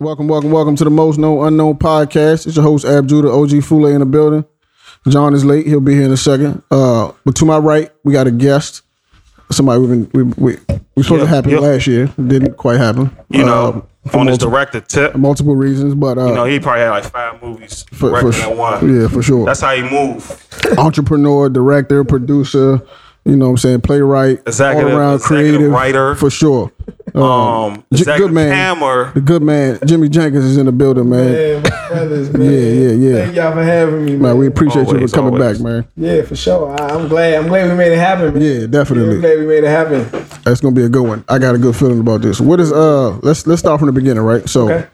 Welcome, welcome, welcome to the Most Known Unknown podcast. It's your host, Ab Judah, OG Fule in the building. John is late. He'll be here in a second. Uh, but to my right, we got a guest. Somebody we've been we we, we supposed to happen yep. last year. Didn't quite happen. You know, Uh, for on his multiple, director tip, multiple reasons, but uh, you know, he probably had like five movies for, for one. yeah, for sure. That's how he moved. Entrepreneur, director, producer. You know what I'm saying? Playwright, Executive- all around executive creative, writer. for sure. Um, J- good man. hammer. The good man, Jimmy Jenkins, is in the building, man. Man, my brothers, man. Yeah, yeah, yeah. Thank y'all for having me, man. Man, we appreciate you for coming always. back, man. yeah, for sure. I, I'm glad. I'm glad we made it happen. Man. Yeah, definitely. I'm glad we made it happen. That's gonna be a good one. I got a good feeling about this. What is uh? Let's let's start from the beginning, right? So, Okay.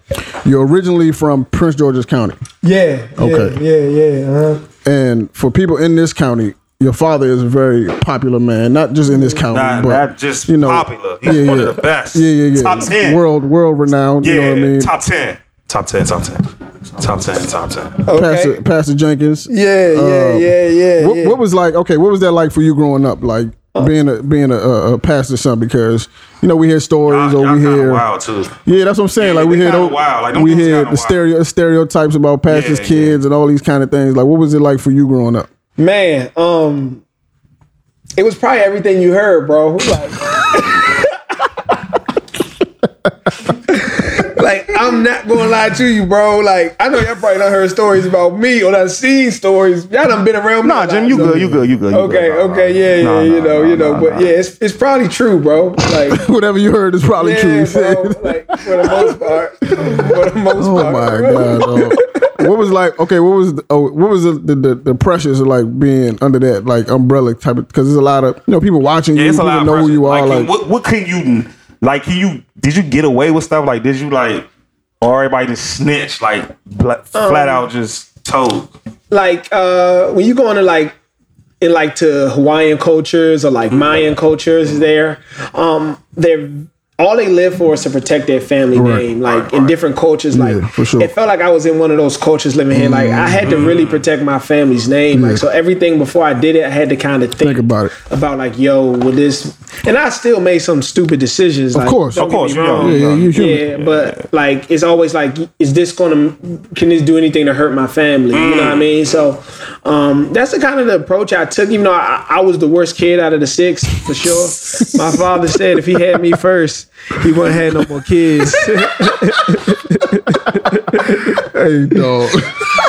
you're originally from Prince George's County, Yeah. yeah Okay. Yeah. Yeah. Uh-huh. and for people in this county, your father is a very popular man, not just in this county, Not, but not just you know, popular. He's yeah, one yeah. of the best. Yeah, yeah, yeah. Top ten. world world renowned. yeah, you know what I mean? top ten. Top ten. Top ten. Top ten. Top ten. Okay. Pastor, Pastor Jenkins. Yeah. Yeah. Uh, yeah. Yeah. What, yeah. what was like? Okay, what was that like for you growing up? Like being a being a, a, a pastor's son, because you know we hear stories Y'all, or y'all we hear. wild too. Yeah, that's what I'm saying. Yeah, like we hear those, wild. Like, we hear kinda the stereo stereotypes about pastors' Yeah, yeah. kids and all these kind of things. Like, what was it like for you growing up? Man, um, it was probably everything you heard, bro. Like, like I'm not gonna lie to you, bro. Like, I know y'all probably done heard stories about me or done seen stories. Y'all done been around me. Nah, Jim, you good. You good. You good. you Okay, good. Nah, okay, yeah, yeah, nah, you know, nah, you know, nah, but nah. yeah, it's it's probably true, bro. Like, Whatever you heard is probably true. yeah, said. bro. Like for the most part, for the most Oh part. my bro. god! Dog. what was like? Okay, what was the, oh, what was the, the, the, the pressures of like being under that like umbrella type of? Because there's a lot of you know people watching Yeah, you. it's a People lot of know who you are. Like, Like, what, what can you like? Can you did you get away with stuff? Like, did you like, or everybody just snitch? Like, bla- flat out just told. like uh when you go into like in like to Hawaiian cultures or like Mayan cultures there, um they're all they live for is to protect their family name. Like in different cultures, like for sure. it felt like I was in one of those cultures living here. Like I had to really protect my family's name. Like so everything before I did it, I had to kind of think, Think about it. About like, yo, with this and I still made some stupid decisions. Of course. Of course, wrong. yeah, yeah, you. Yeah, but like it's always like, is this gonna can this do anything to hurt my family? You know what I mean? So um, that's the kind of the approach I took. Even though I, I was the worst kid out of the six for sure. my father said if he had me first, he wouldn't have no more kids. hey, dog.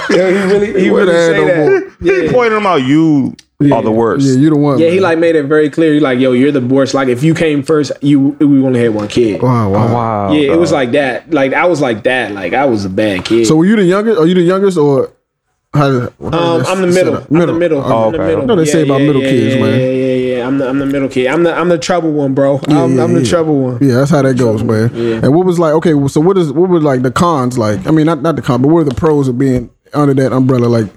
yeah, he really he Wouldn't really have say no that. more. Yeah. Pointing them out, you are the worst. Yeah, you the one. Yeah, he like made it very clear. He like, yo, you're the worst. Like, if you came first, you we only had one kid. Wow, wow. Oh, wow. Yeah, it was like that. Like I was like that. Like I was a bad kid. So were you the youngest? Are you the youngest or? How how Um, I'm the that middle. I'm the middle. Oh, I'm the middle. I know they say about middle kids, yeah, man. Yeah, yeah, yeah. I'm the I'm the middle kid. I'm the I'm the trouble one, bro. I'm, yeah, I'm the trouble one. Yeah, that's how that goes, man. And what was like? Okay, well, so what is what were like the cons like? I mean, not not the cons, but what are the pros of being under that umbrella? Like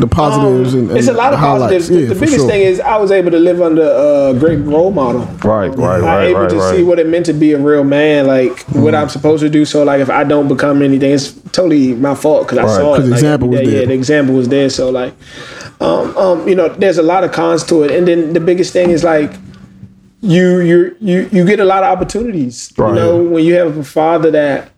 the positives and, and It's a lot of highlights. positives. The- Yeah, the biggest sure. thing is I was able to live under a great role model. right, right, right. I'm right, able right, to right. see what it meant to be a real man, like what Mm. I'm supposed to do. So, like, if I don't become anything, it's totally my fault because I Right, saw 'cause it. the like, example every was day. there. Yeah, the example was there. So, like, um, um, you know, there's a lot of cons to it, and then the biggest thing is like you you you you get a lot of opportunities. Right. You know, when you have a father that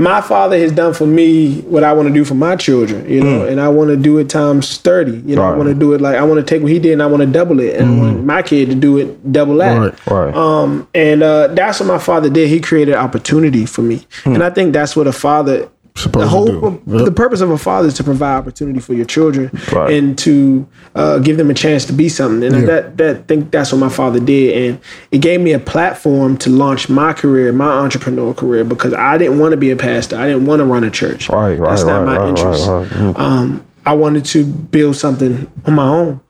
my father has done for me what I want to do for my children, you know, and I want to do it times 30. You know, I want to do it like I want to take what he did and I want to double it. And I want my kid to do it double that. Right, right. Um, and uh, that's what my father did. He created opportunity for me. And I think that's what a father the to whole. Yep. the purpose of a father is to provide opportunity for your children Right. and to uh, give them a chance to be something. And that that think that's what my father did, and it gave me a platform to launch my career, my entrepreneurial career, because I didn't want to be a pastor. I didn't want to run a church. Right, right, That's not right, my right, interest. Mm. Um, I wanted to build something on my own,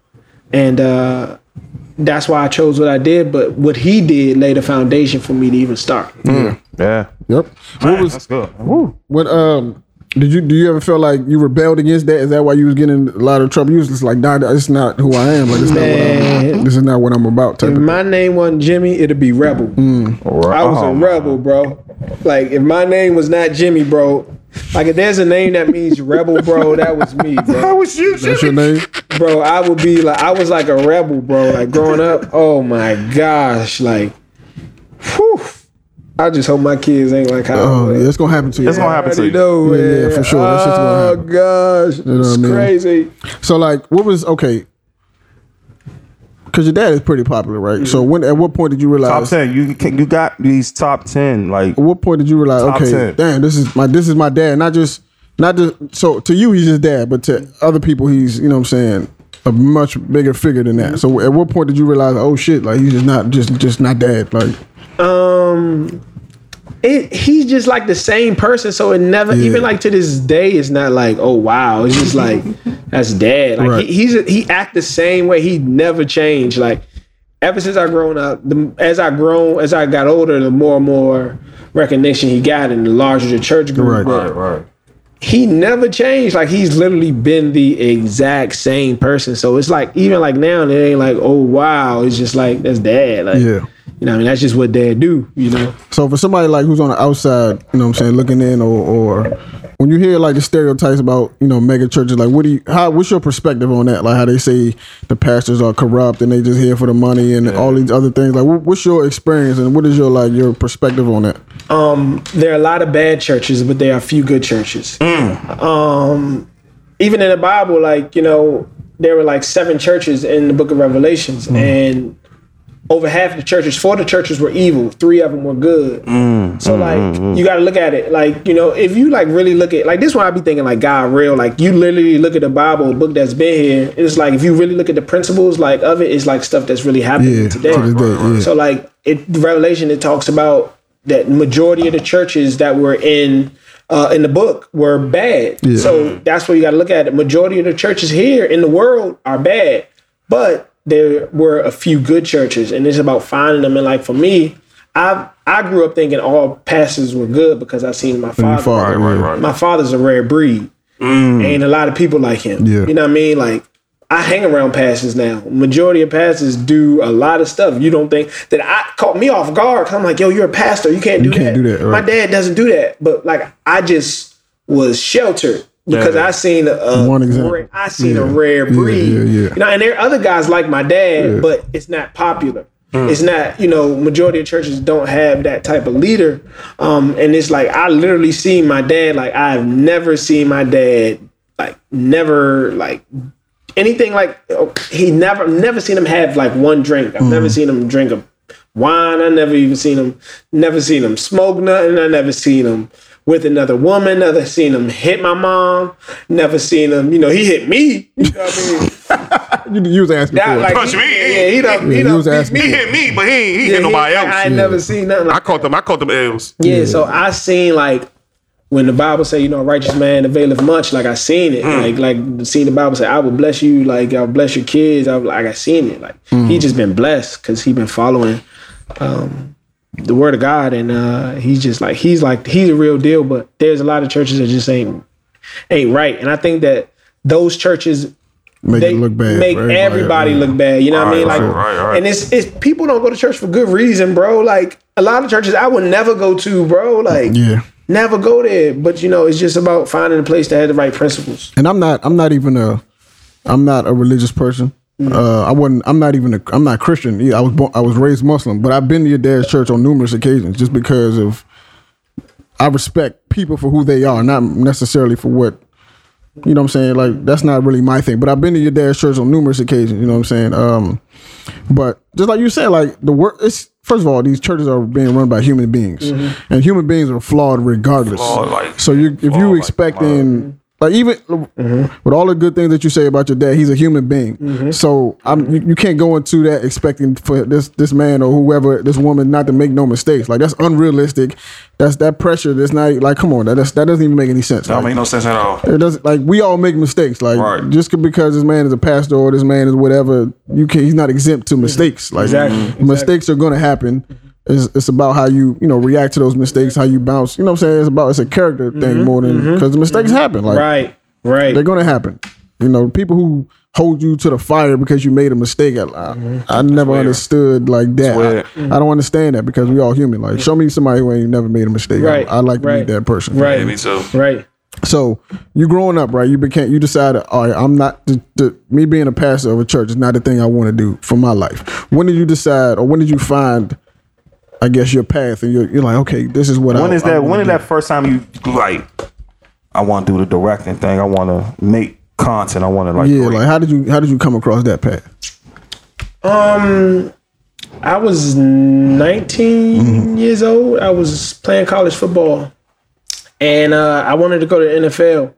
and uh, that's why I chose what I did. But what he did laid a foundation for me to even start. Yeah. Yep. What was that's good. Woo. what? Um, did you do you ever feel like you rebelled against that? Is that why you was getting a lot of trouble? You was just like, nah, this is not who I am. Like, this, is not what I'm, this is not what I'm about. Type If of my name wasn't Jimmy, it'd be Rebel. Right. I was a rebel, bro. Like if my name was not Jimmy, bro. Like if there's a name that means rebel, bro, that was me, That was you, That's your name. Bro, I would be like I was like a rebel, bro. Like growing up, oh my gosh, like, whew. I just hope my kids ain't like how. Oh, yeah, it's gonna happen to you. It's gonna happen to already you. know, Yeah, yeah, man. for sure. That shit's gonna oh happen. gosh, know what it's I mean? crazy. So like, what was okay? Because your dad is pretty popular, right? So when at what point did you realize? Top ten. You can- you got these top ten. Like At what point did you realize? Top okay, 10. damn, this is my this is my dad. Not just not just so to you he's his dad, but to other people he's you know what I'm saying a much bigger figure than that. So at what point did you realize? Oh shit, like he's just not just just not dad. Like Um, it, he's just like the same person, so it never Yeah. even like to this day. It's not like oh wow. It's just like that's dad. Like Right. he, he's he act the same way. He never changed. Like ever since I grown up, the, as I grown as I got older, the more and more recognition he got, and the larger the church grew. Right. But right. he never changed. Like he's literally been the exact same person. So it's like even like now, it ain't like oh wow. It's just like that's dad. Like Yeah. You know, I mean that's just what dad do. You know. So for somebody like who's on the outside, you know what I'm saying, looking in or or when you hear like the stereotypes about, you know, mega churches, like what do you how what's your perspective on that? Like how they say the pastors are corrupt and they just here for the money and all these other things. Like what, what's your experience and what is your like your perspective on that? Um, there are a lot of bad churches, but there are a few good churches. Um, even in the Bible, like you know, there were like seven churches in the Book of Revelations, and over half the churches, four of the churches were evil, three of them were good. so like, you got to look at it like you know, if you like really look at like this one, I be thinking like God real. Like you literally look at the Bible, a book that's been here. It's like if you really look at the principles like of it, it's like stuff that's really happening Yeah, today. to this day, yeah. So like it, Revelation, it talks about that majority of the churches that were in uh, in the book were bad. So that's where you got to look at. it. Majority of the churches here in the world are bad, but there were a few good churches, and it's about finding them. And like for me, I I grew up thinking all pastors were good because I seen my mm, father. father, Right, right, right. My father's a rare breed. Mm. Ain't a lot of people like him. Yeah. You know what I mean? Like I hang around pastors now. Majority of pastors do a lot of stuff. You don't think that I caught me off guard. i I'm like, yo, you're a pastor. You can't do you can't that. do that, My dad doesn't do that. But like I just was sheltered because Yeah. I seen a, a One example. rare- I seen a rare breed. yeah, yeah. You know, and there are other guys like my dad, but it's not popular. It's not, you know, majority of churches don't have that type of leader. Um, and it's like I literally seen my dad, like I've never seen my dad like never like anything like oh, he never never seen him have like one drink. I've never seen him drink a wine. I never even seen him never seen him smoke nothing. I never seen him with another woman. Never seen him hit my mom. Never seen him. You know, he hit me. You know what I mean? You, you was asking That, for like, it. Punch he, me. Yeah, he done. Yeah, he he done was asking me. He hit me, but he ain't, he Yeah, hit nobody he- else. I ain't never seen nothing. Like I caught them. I caught them L's. Yeah, so I seen like when the Bible say, you know, a righteous man availeth much, like I seen it. Like like seeing the Bible say, I will bless you, like I'll bless your kids. I like I seen it. Like he just been blessed because he been following um the word of God and uh he's just like he's like he's a real deal, but there's a lot of churches that just ain't ain't right. And I think that those churches Make they it look bad. make for everybody. everybody Yeah. look bad. You know what I mean? Like, right, right, right. and it's it's people don't go to church for good reason, bro. Like a lot of churches I would never go to, bro. Like, Yeah. never go there. But you know, it's just about finding a place that has the right principles. and I'm not I'm not even a I'm not a religious person. Uh, I wasn't. I'm not even. A, I'm not Christian. Yeah, I was. Born, I was raised Muslim, but I've been to your dad's church on numerous occasions, just because of. I respect people for who they are, not necessarily for what. You know what I'm saying? Like that's not really my thing. But I've been to your dad's church on numerous occasions. You know what I'm saying? Um, but just like you said, like the work. It's first of all, these churches are being run by human beings, and human beings are flawed regardless. Flawed, like- so you, if you like expecting. Like even mm-hmm. with all the good things that you say about your dad, he's a human being. Mm-hmm. So I'm you, you can't go into that expecting for this this man or whoever this woman not to make no mistakes. Like that's unrealistic. That's that pressure. That's not like come on. That that doesn't even make any sense. That Like, make no sense at all. it doesn't like we all make mistakes. Like Right. just because this man is a pastor or this man is whatever, you can he's not exempt to mistakes. Like Exactly, mistakes are gonna happen. Mm-hmm. It's, it's about how you you know react to those mistakes, how you bounce. You know what I'm saying? It's about it's a character mm-hmm, thing more than mm-hmm. because the mistakes mm-hmm. happen. Like Right, right. they're gonna happen. You know, people who hold you to the fire because you made a mistake. I, I, I never understood like that. weird. I, I don't understand that because we all human. Like, show me somebody who ain't never made a mistake. Right, I, I like to right, meet that person. right. Yeah, me too. Right. So you growing up, right? You became you decided, all right, I'm not the, the me being a pastor of a church is not the thing I want to do for my life. When did you decide, or when did you find I guess your path, and you're, you're like, okay, this is what I. When is that? wanna When is that first time you like? I want to do the directing thing. I want to make content. I want to like. Yeah, create- like how did you how did you come across that path? Um, I was 19 years old. I was playing college football, and uh, I wanted to go to the NFL.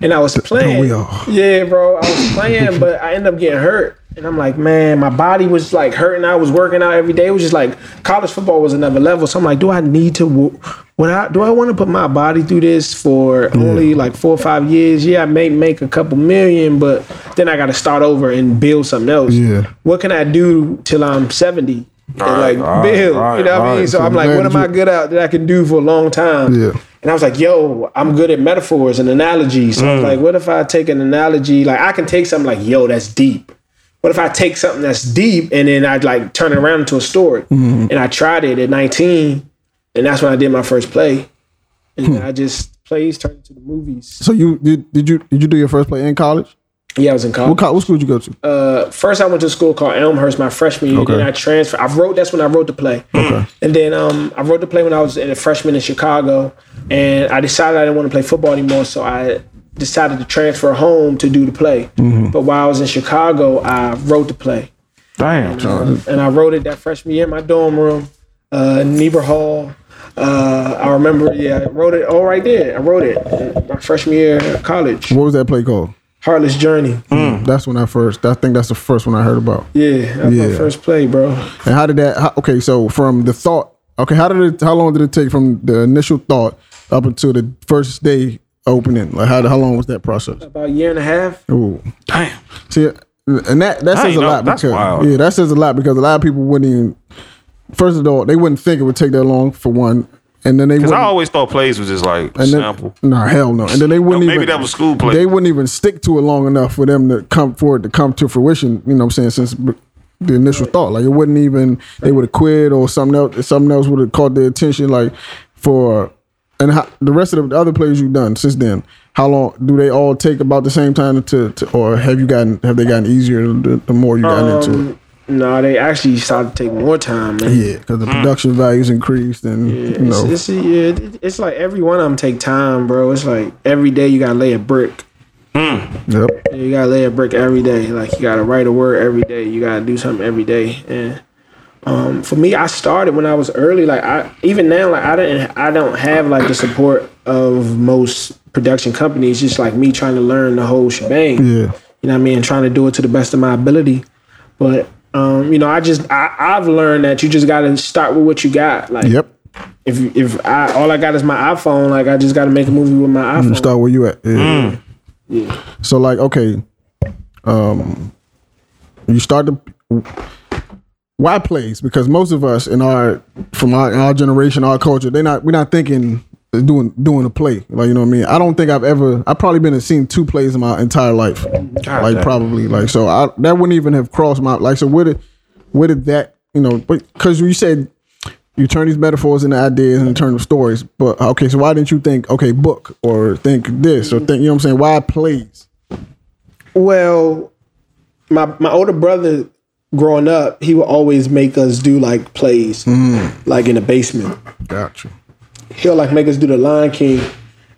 And I was playing. Yeah, bro. I was playing, but I ended up getting hurt. And I'm like, man, my body was like hurting. I was working out every day. It was just like college football was another level. So I'm like, do I need to? wo- What I do I want to put my body through this for only like four or five years? Yeah, I may make a couple million, but then I got to start over and build something else. Yeah. What can I do till I'm 70? And like right, build, right, you know what I mean? right. So, So I'm like, what am I good at that I can do for a long time? Yeah. And I was like, yo, I'm good at metaphors and analogies. So I was mm. like, what if I take an analogy? Like I can take something like, yo, that's deep. What if I take something that's deep and then I'd like turn it around into a story? And I tried it at 19, and that's when I did my first play. And then I just plays turned into the movies. So you did did you did you do your first play in college? Yeah, I was in college. What, what school did you go to? uh, first I went to a school called Elmhurst my freshman year. Okay. Then I transferred. I wrote. That's when I wrote the play. Okay. And then um, I wrote the play when I was a freshman in Chicago, and I decided I didn't want to play football anymore. So I decided to transfer home to do the play. But while I was in Chicago, I wrote the play, Damn. Um, and I wrote it that freshman year in my dorm room, uh, Niebuhr Hall. Uh, I remember, yeah, I wrote it all right there. I wrote it uh, my freshman year at college. What was that play called? Heartless Journey. That's when I first. I think that's the first one I heard about. Yeah, that's my Yeah. first play, bro. And how did that? How, okay, so from the thought. Okay, how did it? How long did it take from the initial thought up until the first day opening? Like how how long was that process? About a year and a half. Ooh. Damn. See, and that that says a know. lot That's because wild. yeah, that says a lot because a lot of people wouldn't even. First of all, they wouldn't think it would take that long for one, and then they Because wouldn't. I always thought plays was just like and then, sample. Nah, hell no. And then they wouldn't No, maybe even. that was school play. They wouldn't even stick to it long enough for them to come for it to come to fruition. You know what I'm saying? Since the initial thought, like it wouldn't even. They would have quit or something else. Something else would have caught their attention. Like for and how, the rest of the other plays you've done since then. How long do they all take about the same time to, to or have you gotten have they gotten easier the, the more you gotten into it? Um, no, they actually started to take more time. Man. Yeah, because the production values increased and you It's, know it's, yeah, it's like every one of them take time, bro. It's like every day you gotta lay a brick. yep. You gotta lay a brick every day. Like you gotta write a word every day. You gotta do something every day. And um, for me, I started when I was early. Like I even now, like I didn't, I don't have like the support of most production companies. Just like me trying to learn the whole shebang. Yeah. You know what I mean? Trying to do it to the best of my ability. But um, you know, I just I, I've learned that you just gotta start with what you got. Like Yep. if if I all I got is my iPhone, like I just gotta make a movie with my iPhone. Start where you at. Yeah. So like, okay, um, you start to why plays because most of us in our from our, our generation, our culture, they not we're not thinking doing doing a play. Like you know what I mean. I don't think I've ever. I've probably been and seen two plays in my entire life. like damn. probably like so. I that wouldn't even have crossed my like. So where did where did that you know? Because you said you turn these metaphors into ideas and turn them stories. But okay, so why didn't you think okay book or think this or think you know what I'm saying? Why plays? Well, my my older brother growing up, he would always make us do like plays, mm-hmm. like in the basement. Gotcha. He'll like make us do the Lion King.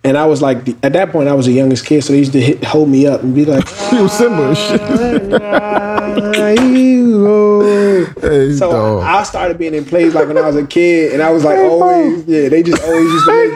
And I was like, at that point, I was the youngest kid, so they used to hit, hold me up and be like, You was Simba and shit. Hey, So dog. I started being in plays like when I was a kid, and I was like always, yeah, they just always used to make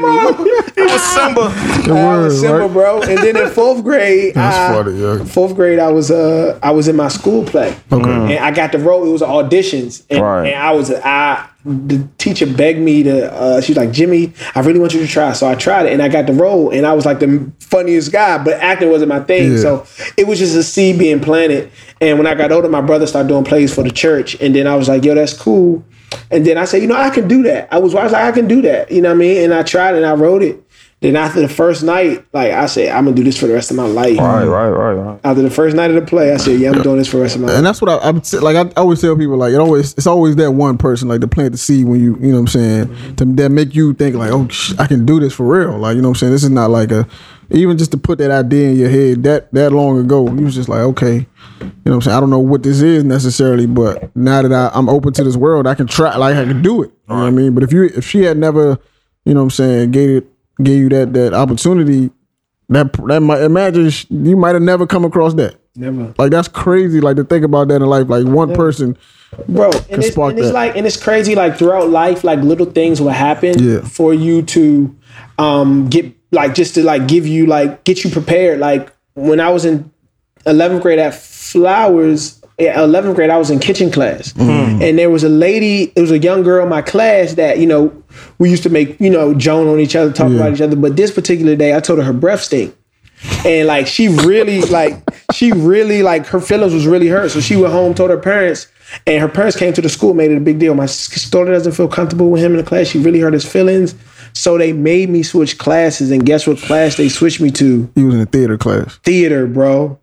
me. It was Simba. The I word, was Simba, right? bro. And then in fourth grade, That's I- funny, yeah. Fourth grade, I was uh I was in my school play. Okay. And I got the role. It was auditions, and, Right. and I was I. The teacher begged me to. Uh, she's like, Jimmy, I really want you to try. So I tried it, and I got the role, and I was like the funniest guy. But acting wasn't my thing, Yeah. so it was just a seed being planted. And when I got older, my brother started doing plays for the church, and then I was like, Yo, that's cool. And then I said, you know, I can do that. I was, I was like, I can do that. You know what I mean? And I tried, and I wrote it. Then after the first night, like I said, I'm gonna do this for the rest of my life. Right, right, right, right. After the first night of the play, I said, yeah, I'm doing this for the rest of my life. And that's what I, I would say- like. I always tell people like it always it's always that one person like to plant the seed when you you know what I'm saying to that make you think like oh sh- I can do this for real like you know what I'm saying this is not like a even just to put that idea in your head that that long ago you was just like okay you know what I'm saying I don't know what this is necessarily but now that I, I'm open to this world I can try like I can do it you know what I mean but if you if she had never you know what I'm saying gave it gave you that that opportunity that that might imagine sh- you might have never come across that. Never. Like that's crazy. Like to think about that in life. Like one person. bro and, it's, spark and it's like and it's crazy like throughout life like little things will happen Yeah. for you to um get like just to like give you like get you prepared like when i was in 11th grade at flowers 11th grade i was in kitchen class. Mm-hmm. And there was a lady it was a young girl in my class that you know we used to make you know joan on each other talk Yeah. about each other. But this particular day i told her her breath stink. And like she really like she really like her feelings was really hurt. So she went home told her parents and her parents came to the school made it a big deal. My daughter doesn't feel comfortable with him in the class. She really hurt his feelings. So they made me switch classes. And guess what class they switched me to? He was in a theater class. theater bro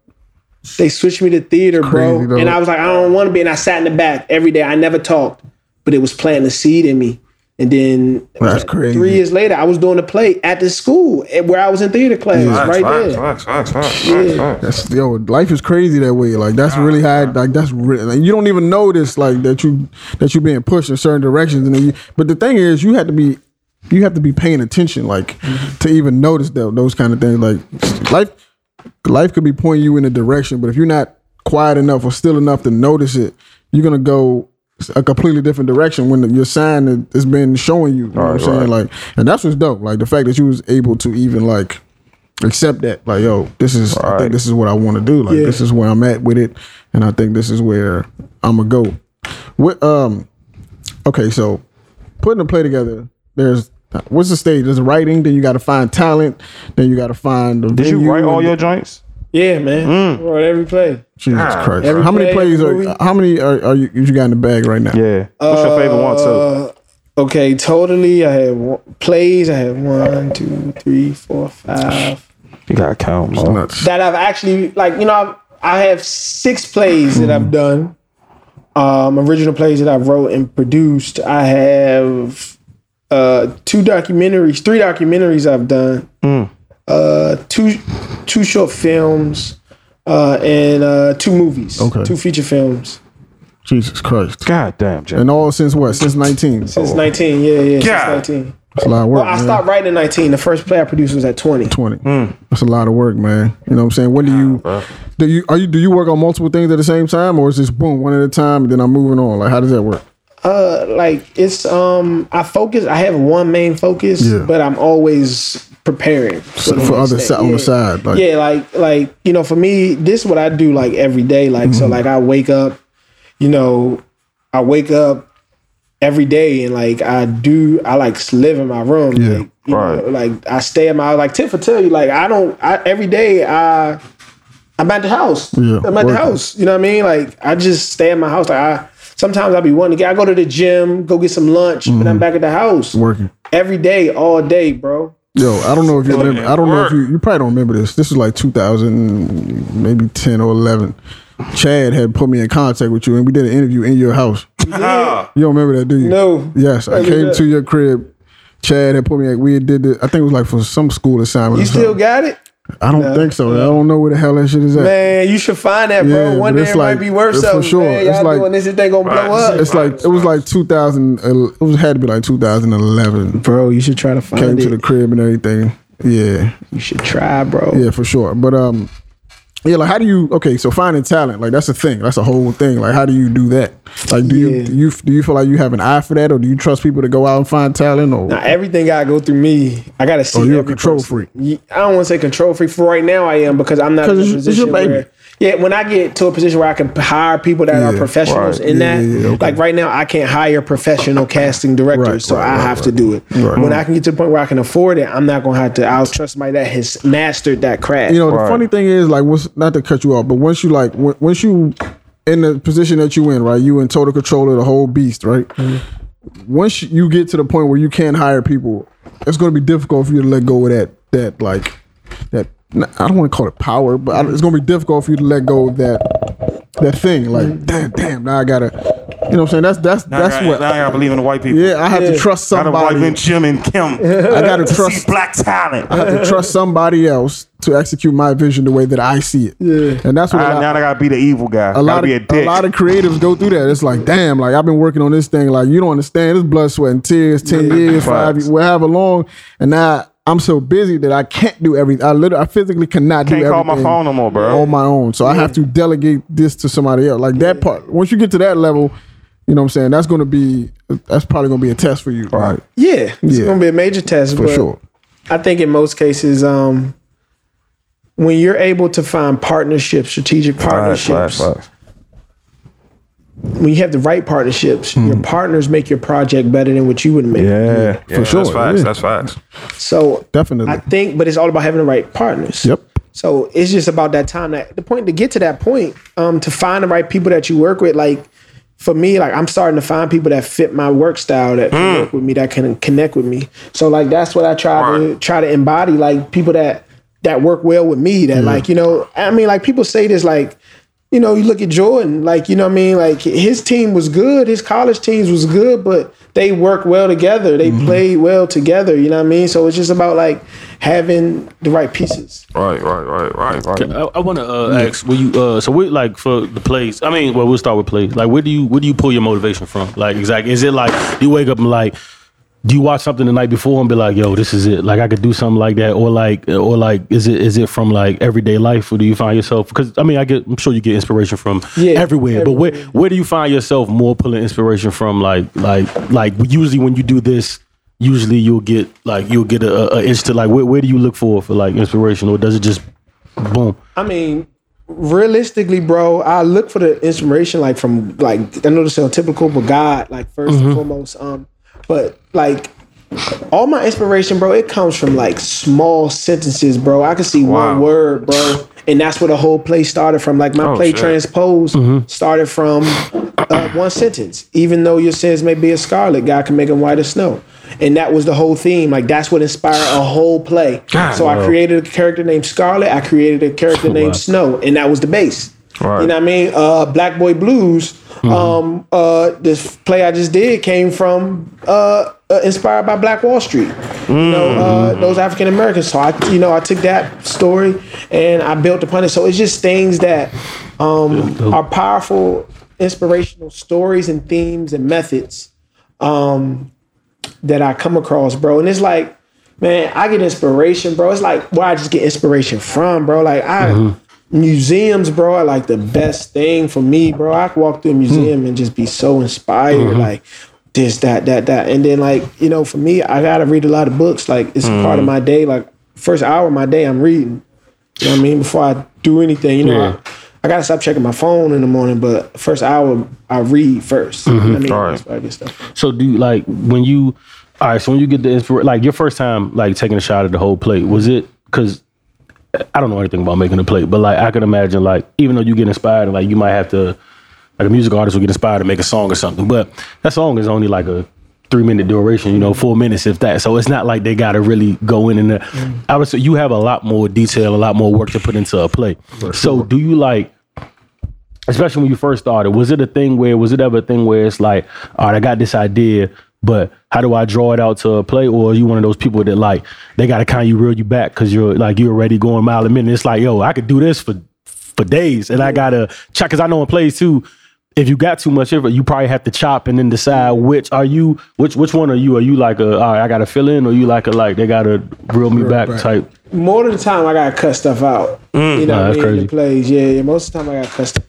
they switched me to theater bro though. and i was like i don't want to be and i sat in the back every day i never talked but it was planting a seed in me and then That's crazy. three years later i was doing a play at the school where i was in theater class Facts, right facts, there facts, facts, facts, facts, facts. That's yo. Life is crazy that way. Like that's really high. Like that's really. Like, you don't even notice like that you that you being pushed in certain directions. And then you. But the thing is, you have to be. You have to be paying attention, like, to even notice that those kind of things. Like, life, life could be pointing you in a direction, but if you're not quiet enough or still enough to notice it, you're gonna go a completely different direction when the, your sign has- has been showing you. You know what I'm saying? right. Like, and that's what's dope. Like the fact that you was able to even like accept that. Like, yo, this is I Right. think this is what I want to do. Like, Yeah. this is where I'm at with it, and I think this is where I'm gonna go. What? Um. Okay, so putting a play together, there's what's the stage? There's writing. Then you got to find talent. Then you got to find. The Did you write all and- your joints? Yeah, man. Wrote every play. Jesus Ah, Christ! every How many play, plays are? movie. How many are, are you? You got in the bag right now? Yeah. What's your favorite one too? Uh, okay, totally. I have one, plays. I have one, two, three, four, five. You gotta count, man. Nuts. That I've actually like. You know, I've, I have six plays that I've done. Um, original plays that I wrote and produced. I have uh, two documentaries, three documentaries I've done. Uh, two two short films. Uh, and uh, two movies, Okay. two feature films Jesus Christ! God damn, Jim. And all since what? Since 19. since nineteen. Yeah, yeah, God. since nineteen. That's a lot of work. Well, I man. stopped writing at 19. The first play I produced was at 20. 20. That's a lot of work, man. You know what I'm saying? When do you do you are you do you work on multiple things at the same time or is this boom one at a time and then I'm moving on? Like how does that work? Uh, like it's um, I focus. I have one main focus, Yeah. but I'm always preparing for, the for other day. si- on the side, like- yeah, like like you know, for me, this is what I do like every day. Like Mm-hmm. so, like I wake up, you know, I wake up every day and like I do I like live in my room. Yeah. Like, you Right. know, like I stay at my like Tiff will tell you, like I don't I every day I I'm at the house. Yeah, I'm at the house. You know what I mean? Like I just stay at my house. Like I sometimes I'll be wanting to get I go to the gym, go get some lunch, and I'm back at the house. Mm-hmm. Working. Every day, all day, bro. Yo, I don't know if you remember. I don't know if you you probably don't remember this. This is like 2000, maybe 10 or 11. Chad had put me in contact with you, and we did an interview in your house. Ah, You don't remember that, do you? No. Yes, I I came did to your crib. Chad had put me. We did. The, I think it was like for some school assignment. You still got it? I don't think so. I don't know where the hell that shit is at. Man, you should find that, bro. Yeah, One day it like- might be worth for something. sure. Man, It's y'all like- doing this, this thing gonna blow Right. up. It's like it was like 2000. It was had to be like 2011. Bro, you should try to find Came it. to the crib and everything. Yeah, you should try, bro. yeah, for sure. But um, yeah, like how do you? Okay, so finding talent, like that's a thing. That's a whole thing. Like how do you do that? Like do you do you do you feel like you have an eye for that, or do you trust people to go out and find talent? Or Now everything gotta go through me. I gotta oh, see. Oh, you're a control person. freak. I don't want to say control freak. For right now, I am because I'm not in a 'Cause it's- it's your position baby. where. Yeah, when I get to a position where I can hire people that are professionals right. in Yeah, that, yeah, yeah, okay. like right now, I can't hire professional casting directors, Right, so right, I right, have right. to do it. Right. When I can get to the point where I can afford it, I'm not gonna have to. I'll trust somebody that has mastered that craft. you know, the funny thing is, like, what's not to cut you off, but once you like, when, once you in the position that you in, right, you in total control of the whole beast, right. Mm-hmm. Once you get to the point where you can't hire people, it's going to be difficult for you to let go of that that like that. I don't want to call it power, but I- it's gonna be difficult for you to let go of that that thing. Like, mm. damn, damn. Now I gotta. You know what I'm saying? That's that's Now, that's I, gotta- what. now I gotta believe in the white people. Yeah, I have to trust Gotta believe in somebody. Jim and Kim. I gotta to trust. see black talent. I have to trust somebody else to execute my vision the way that I see it. Yeah, and that's what a I, lot- now I gotta be the evil guy. a gotta lot be a of dick. a lot of creatives go through that. It's like, damn, like I've been working on this thing. Like you don't understand. This blood, sweat, and tears, ten years, five, Facts. years, however long, and now I'm so busy that I can't do everything. I literally, I physically cannot do. Can't call my phone no more, bro. on my own. So I have to delegate this to somebody else. Like that part. Once you get to that level, you know what I'm saying. That's going to be. That's probably going to be a test for you. Right. Yeah, it's Yeah. gonna be a major test For but sure. I think in most cases, um, when you're able to find partnerships, strategic Facts, partnerships, facts, facts. When you have the right partnerships, Hmm. your partners make your project better than what you would make. Yeah, yeah, for sure, That's facts. yeah. That's facts. So Definitely. I think, but it's all about having the right partners. Yep. So it's just about that time. That the point to get to that point, um, to find the right people that you work with. Like for me, like I'm starting to find people that fit my work style, that can work with me, that can connect with me. So like that's what I try to try to embody. Like people that that work well with me. That like you know, I mean, like people say this like. You know, you look at Jordan, like, you know what I mean? Like his team was good, his college teams was good, but they worked well together. They played well together, you know what I mean? So it's just about like having the right pieces. Right, right, right, right, right. I, I want to uh, ask, will you? Uh, so, we like for the plays. I mean, well, we'll start with plays. Like, where do you where do you pull your motivation from? Like, exactly, is it like you wake up and like, do you watch something the night before and be like, yo, this is it? Like, I could do something like that, or like, or like, is it is it from like everyday life, or do you find yourself? Because I mean, I get, I'm sure you get inspiration from Yeah, everywhere, but where where do you find yourself more pulling inspiration from? Like, like, like usually when you do this. Usually you'll get like you'll get a, a, to like where, where do you look for for like inspiration or does it just boom I mean, realistically, bro, I look for the inspiration like from like I know this sounds typical, but God, like 1st and foremost. Um, but like all my inspiration, bro, it comes from like small sentences, bro. I can see one word, bro, and that's where the whole play started from. Like my Oh, play shit. transpose started from uh, one sentence. Even though your sins may be a scarlet, God can make them white as snow. And that was the whole theme. Like that's what inspired a whole play. God, so I created a character named Scarlet. I created a character named Snow, and that was the base. Right. You know what I mean? Uh, Black Boy Blues. Um, uh, this play I just did came from uh, uh, inspired by Black Wall Street. You know, uh, those African Americans. So I, you know, I took that story and I built upon it. So it's just things that um, are powerful, inspirational stories and themes and methods um, that I come across, bro. And it's like, man, I get inspiration, bro. It's like where I just get inspiration from, bro. Like I museums, bro, are like the best thing for me, bro. I can walk through a hmm. museum and just be so inspired, mm-hmm. like this, that, that, that. And then like, you know, for me, I gotta read a lot of books. Like it's a part of mm. my day. Like first hour of my day I'm reading. You know what I mean? Before I do anything, you know, Yeah. I, I gotta stop checking my phone in the morning, but first hour I read 1st mm-hmm. I mean, All right. I get stuff. So do you like when you all right, so when you get the inspiration like your first time like taking a shot at the whole plate, was it cause I don't know anything about making a plate, but like I can imagine like even though you get inspired and like you might have to like a music artist will get inspired to make a song or something, but that song is only like a three minute duration, you know, four minutes if that. So it's not like they gotta really go in and there. I would say you have a lot more detail, a lot more work to put into a play. So do you like especially when you first started, was it a thing where was it ever a thing where it's like, all right, I got this idea, but how do I draw it out to a play? Or are you one of those people that like they gotta kind of you reel you back because you're like you're already going mile a minute. It's like, yo, I could do this for for days, and I gotta check because I know in plays too. If you got too much of it, you probably have to chop and then decide which are you, which which one are you? Are you like a all right, I gotta fill in, or you like a like they gotta reel me back back. type? more of the time I gotta cut stuff out. Mm. you know, Nah, what I that's mean, crazy. the plays. Yeah, yeah. Most of the time I gotta cut stuff out, but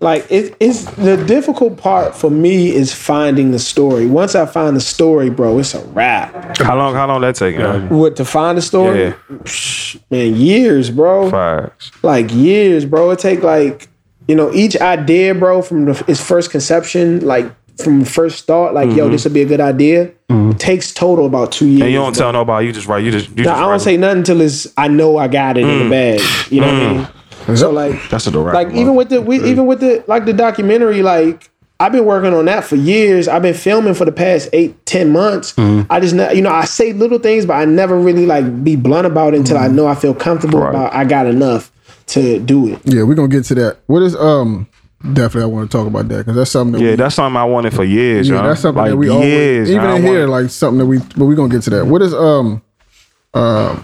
like it, it's the difficult part for me is finding the story. Once I find the story, bro, it's a wrap. How long? How long that take? man? What to find the story? Yeah. Psh, man, years, bro. Facts. Like years, bro. It take like you know each idea, bro, from the, its first conception, like from first thought, like yo, mm-hmm. this would be a good idea. Mm-hmm. It takes total about two years. And you don't bro. tell nobody. You just write. You just. You No, just I don't write. say nothing until it's I know I got it in the mm. bag. You know what I mm. mean? So like That's a direct. like even with the we, even with the like the documentary, like I've been working on that for years. I've been filming for the past eight, ten months. Mm-hmm. I just, ne- you know, I say little things, but I never really like be blunt about it until Mm-hmm. I know I feel comfortable Right. about. I got enough to do it. Yeah, we're gonna get to that. What is um? Definitely, I want to talk about that because that's something. That Yeah, we, that's something I wanted for years, yeah, yo. that's something like that we years, always, even yo. I in here, like something that we. But we're gonna get to that. What is um, uh,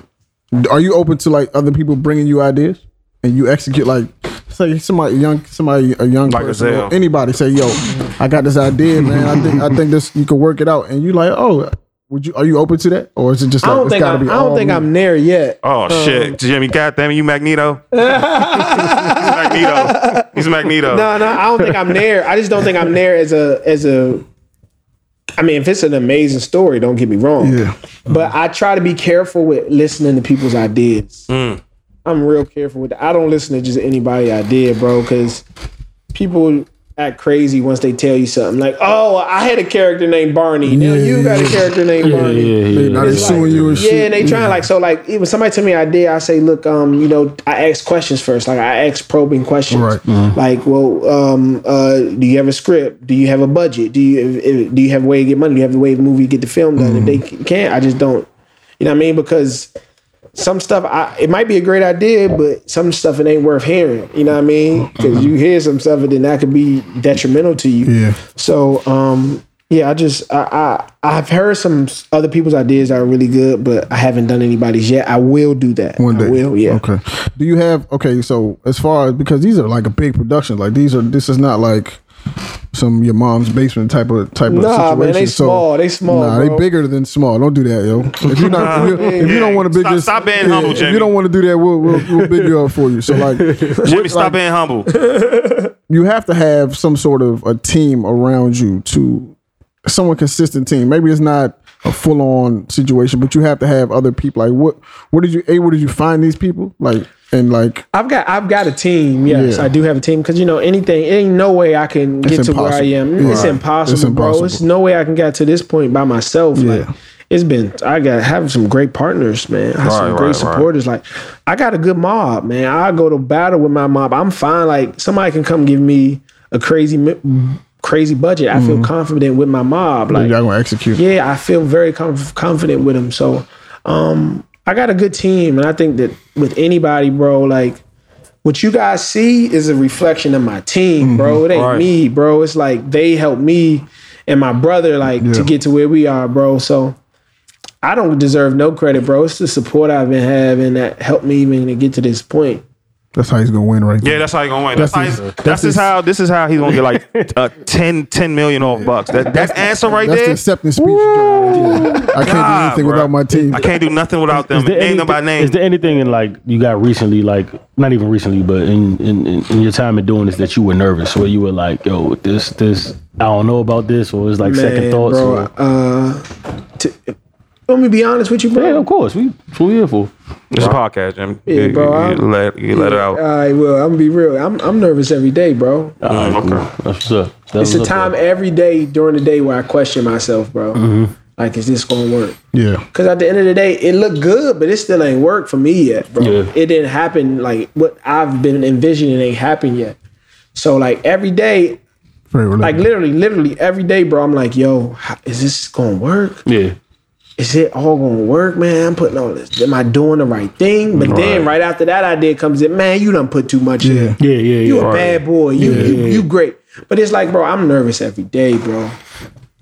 are you open to like other people bringing you ideas and you execute like say somebody young, somebody a young Like person, Azale. or anybody say, "Yo, I got this idea, man. I think I think this you can work it out," and you like, "Oh, would you? Are you open to that, or is it just I don't it's think gotta I'm, be? I don't think me? I'm there yet. Oh um, shit, Jimmy! Goddamn it, you Magneto. He's Magneto. He's Magneto. No, no, I don't think I'm there. I just don't think I'm there as a as a. I mean, if it's an amazing story, don't get me wrong. Yeah. But I try to be careful with listening to people's ideas. Mm. I'm real careful with that. I don't listen to just anybody I did, bro, because people act crazy once they tell you something. Like, oh, I had a character named Barney. Now you got a character named Barney. Yeah, yeah, Now they suing like- you and shit. Yeah, and they trying like so like even somebody tell me I did, I say, look, um, you know, I ask questions first. Like I ask probing questions. Right. Like, well, um, uh, do you have a script? Do you have a budget? Do you if, if- do you have a way to get money? Do you have a way the movie get the film done? If they can't, I just don't. You know what I mean? Because some stuff, I, it might be a great idea, but some stuff it ain't worth hearing. You know what I mean? Because you hear some stuff, and then that could be detrimental to you. Yeah. So, um, yeah, I just I, I I've heard some other people's ideas that are really good, but I haven't done anybody's yet. I will do that. One day. I will. Yeah. Okay. Do you have okay? So as far as because these are like a big production, like these are this is not like some your mom's basement type of type of Nah, situation. man, they So, small. They small, Nah, bro. they bigger than small. Don't do that, yo. If you not, if you, if you don't want to big Stop- this, stop being humble, If you don't want to do that, we'll, we'll we'll big you up for you. So like, Jimmy, stop being humble. you have to have some sort of a team around you to someone consistent team. Maybe it's not a full on situation, but you have to have other people. Like what what did you a where did you find these people? Like and like I've got I've got a team. Yes, Yeah. I do have a team because you know anything. It ain't no way I can get to where I impossible. am. It's impossible, It's bro. impossible. It's no way I can get to this point by myself. Like Yeah. it's been. I got have some great partners, man. I have some great right, right. supporters. Like I got a good mob, man. I go to battle with my mob. I'm fine. Like somebody can come give me a crazy mi- crazy budget. I feel confident with my mob. Like y'all gonna execute. yeah, I feel very conf- confident with them. So, um, I got a good team, and I think that with anybody, bro, like what you guys see is a reflection of my team, mm-hmm. bro. It ain't Right. me, bro. It's like they helped me and my brother, like to get to where we are, bro. So. I don't deserve no credit, bro. It's the support I've been having that helped me even to get to this point. That's how he's gonna win right there. Yeah, that's how he's gonna win. That's, That's how his- he's, that's, that's just his- how this is how he's gonna get like uh, 10, 10 million off bucks. That that answer right That's the there. acceptance speech. you're trying to do. I can't do anything bro. without my team. I can't do nothing without them. Is there, Name them by anything, name. is there anything in like you got recently, like not even recently, but in, in, in, in your time of doing this that you were nervous, where you were like, "Yo, this this I don't know about this," or it was like second Man, thoughts? bro. or- Uh, to, let me be honest with you, bro. yeah, of course, we that's what we here for. It's a podcast, Jim. Yeah, you, bro, You, I'm- you let you let it out. All right, well, I'm gonna be real. I'm I'm nervous every day, bro. All right, okay. cool. That's what's up. That's It's a what's up, time bro. every day during the day where I question myself, bro. Mm-hmm. Like, is this gonna work? Yeah. Because at the end of the day, it looked good, but it still ain't worked for me yet, bro. Yeah. It didn't happen like what I've been envisioning ain't happened yet. So like every day, like literally, literally every day, bro, I'm like, yo, how, is this gonna work? Yeah, Is it all gonna work, man? I'm putting all this. Am I doing the right thing? But then right after that idea comes in, man, you done put too much in. Yeah. yeah, yeah, You yeah. a bad boy. You, you yeah. you great. But it's like, bro, I'm nervous every day, bro.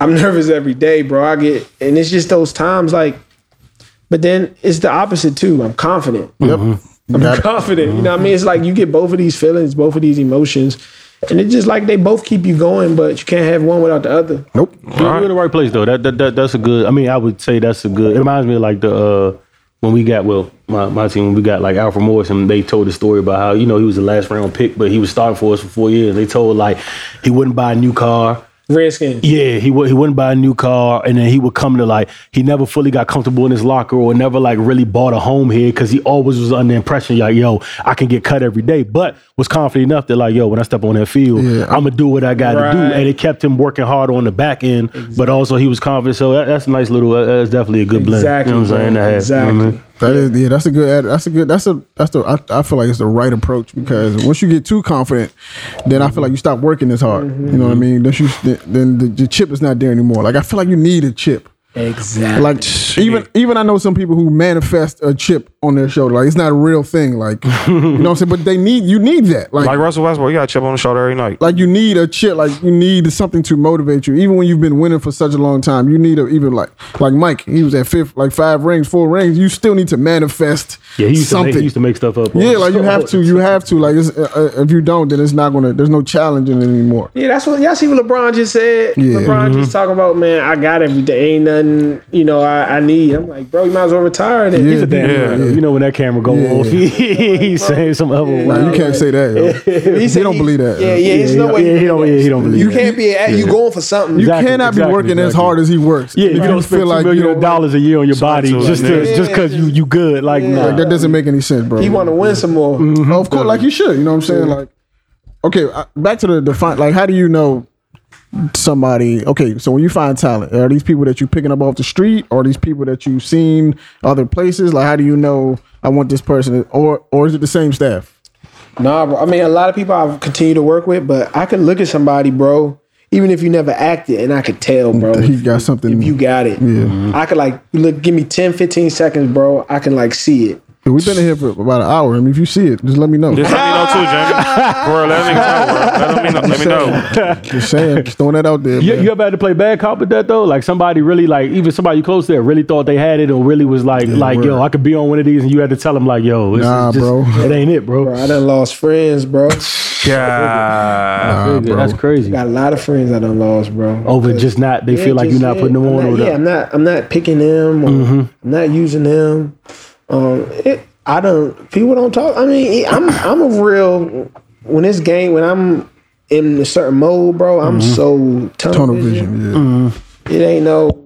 I'm nervous every day, bro. I get and it's just those times like but then it's the opposite too. I'm confident. Mm-hmm. Yep. I'm Got it. confident. You know what I mean? It's like you get both of these feelings, both of these emotions. And it's just like they both keep you going, but you can't have one without the other. Nope. You're in the right place though. That, that that that's a good. I mean, I would say that's a good. It reminds me of like the uh, when we got well, my, my team when we got like Alfred Morris and they told the story about how you know he was the last round pick, but he was starting for us for four years. They told like he wouldn't buy a new car. Redskins. Yeah, he would he wouldn't buy a new car, and then he would come to like he never fully got comfortable in his locker or never like really bought a home here because he always was under the impression like yo I can get cut every day, but was confident enough that like yo when I step on that field Yeah. I'm gonna do what I got to do, and it kept him working hard on the back end, but also he was confident. So that, that's a nice little. that- That's definitely a good blend. Exactly, You know what I'm saying? bro. to have. You know what I Exactly. That is, yeah, that's a good. That's a good. That's a. That's the. I, I feel like it's the right approach because once you get too confident, then I feel like you stop working as hard. You know what I mm-hmm. mean? Then you, then the, the chip is not there anymore. Like I feel like you need a chip. Exactly. Like even even I know some people who manifest a chip on their shoulder. Like it's not a real thing. Like you know what I'm saying. But they need you need that. Like Like Russell Westbrook, you got a chip on the shoulder every night. like you need a chip. Like you need something to motivate you. Even when you've been winning for such a long time, you need a even like like Mike. He was at fifth, like five rings, four rings. You still need to manifest Yeah, he used, to make, something. he used to make stuff up. yeah, like you have to. You have to. Like it's, uh, uh, if you don't, then it's not gonna. There's no challenge in it anymore. Yeah, that's what y'all see what LeBron just said. Yeah. LeBron just talking about, man, I got everything. Ain't nothing, you know, I, I need. I'm like, bro, you might as well retire then. Yeah. Damn, Yeah. You know when that camera go Yeah. off, he, he's saying some other Like, words. you can't say that. Yo. He He don't believe that. Yeah, yeah, it's Yeah, no he way. don't- yeah, he don't- yeah, he don't believe that. You that. can't be at, you going for something. You Exactly, cannot be exactly, working as hard as he works. Yeah, if you don't spend feel like million you know, dollars a year on your body just to, just because you you good. Like, Like, that doesn't make any sense, bro. He want to win some more. Of course, like you should. You know what I'm saying? Like, okay, uh, back to the define. Like, how do you know somebody? Okay, so when you find talent, are these people that you're picking up off the street, or are these people that you've seen other places? Like, how do you know I want this person, or or is it the same staff? Nah, bro. I mean, a lot of people I've continued to work with, but I can look at somebody, bro, even if you never acted, and I could tell, bro. He got something. if you got it. yeah. I could like look give me 10, 15 seconds, bro. I can like see it. We've been in here for about an hour. I mean, if you see it, just let me know. Just let me know too, Jamie. For real, let me know. bro. Let me know. Let me know. Just saying, just throwing that out there. You, man. you ever had to play bad cop with that though? Like somebody really like even somebody close there really thought they had it or really was like like yo. I could be on one of these and you had to tell them like yo this Nah, is just, bro. it ain't it bro. Bro, I done lost friends, bro. God. Nigga, That's crazy. Got a lot of friends I done lost, bro. Over just not they Yeah, feel like you're not putting them I'm on not- or Yeah, whatever. I'm not. I'm not picking them. Or mm-hmm. I'm not using them. Um, it, I don't. People don't talk. I mean, I'm. I'm a real. When this game, when I'm in a certain mode, bro, I'm so tunnel, Tunnel vision. vision. Yeah. It ain't no.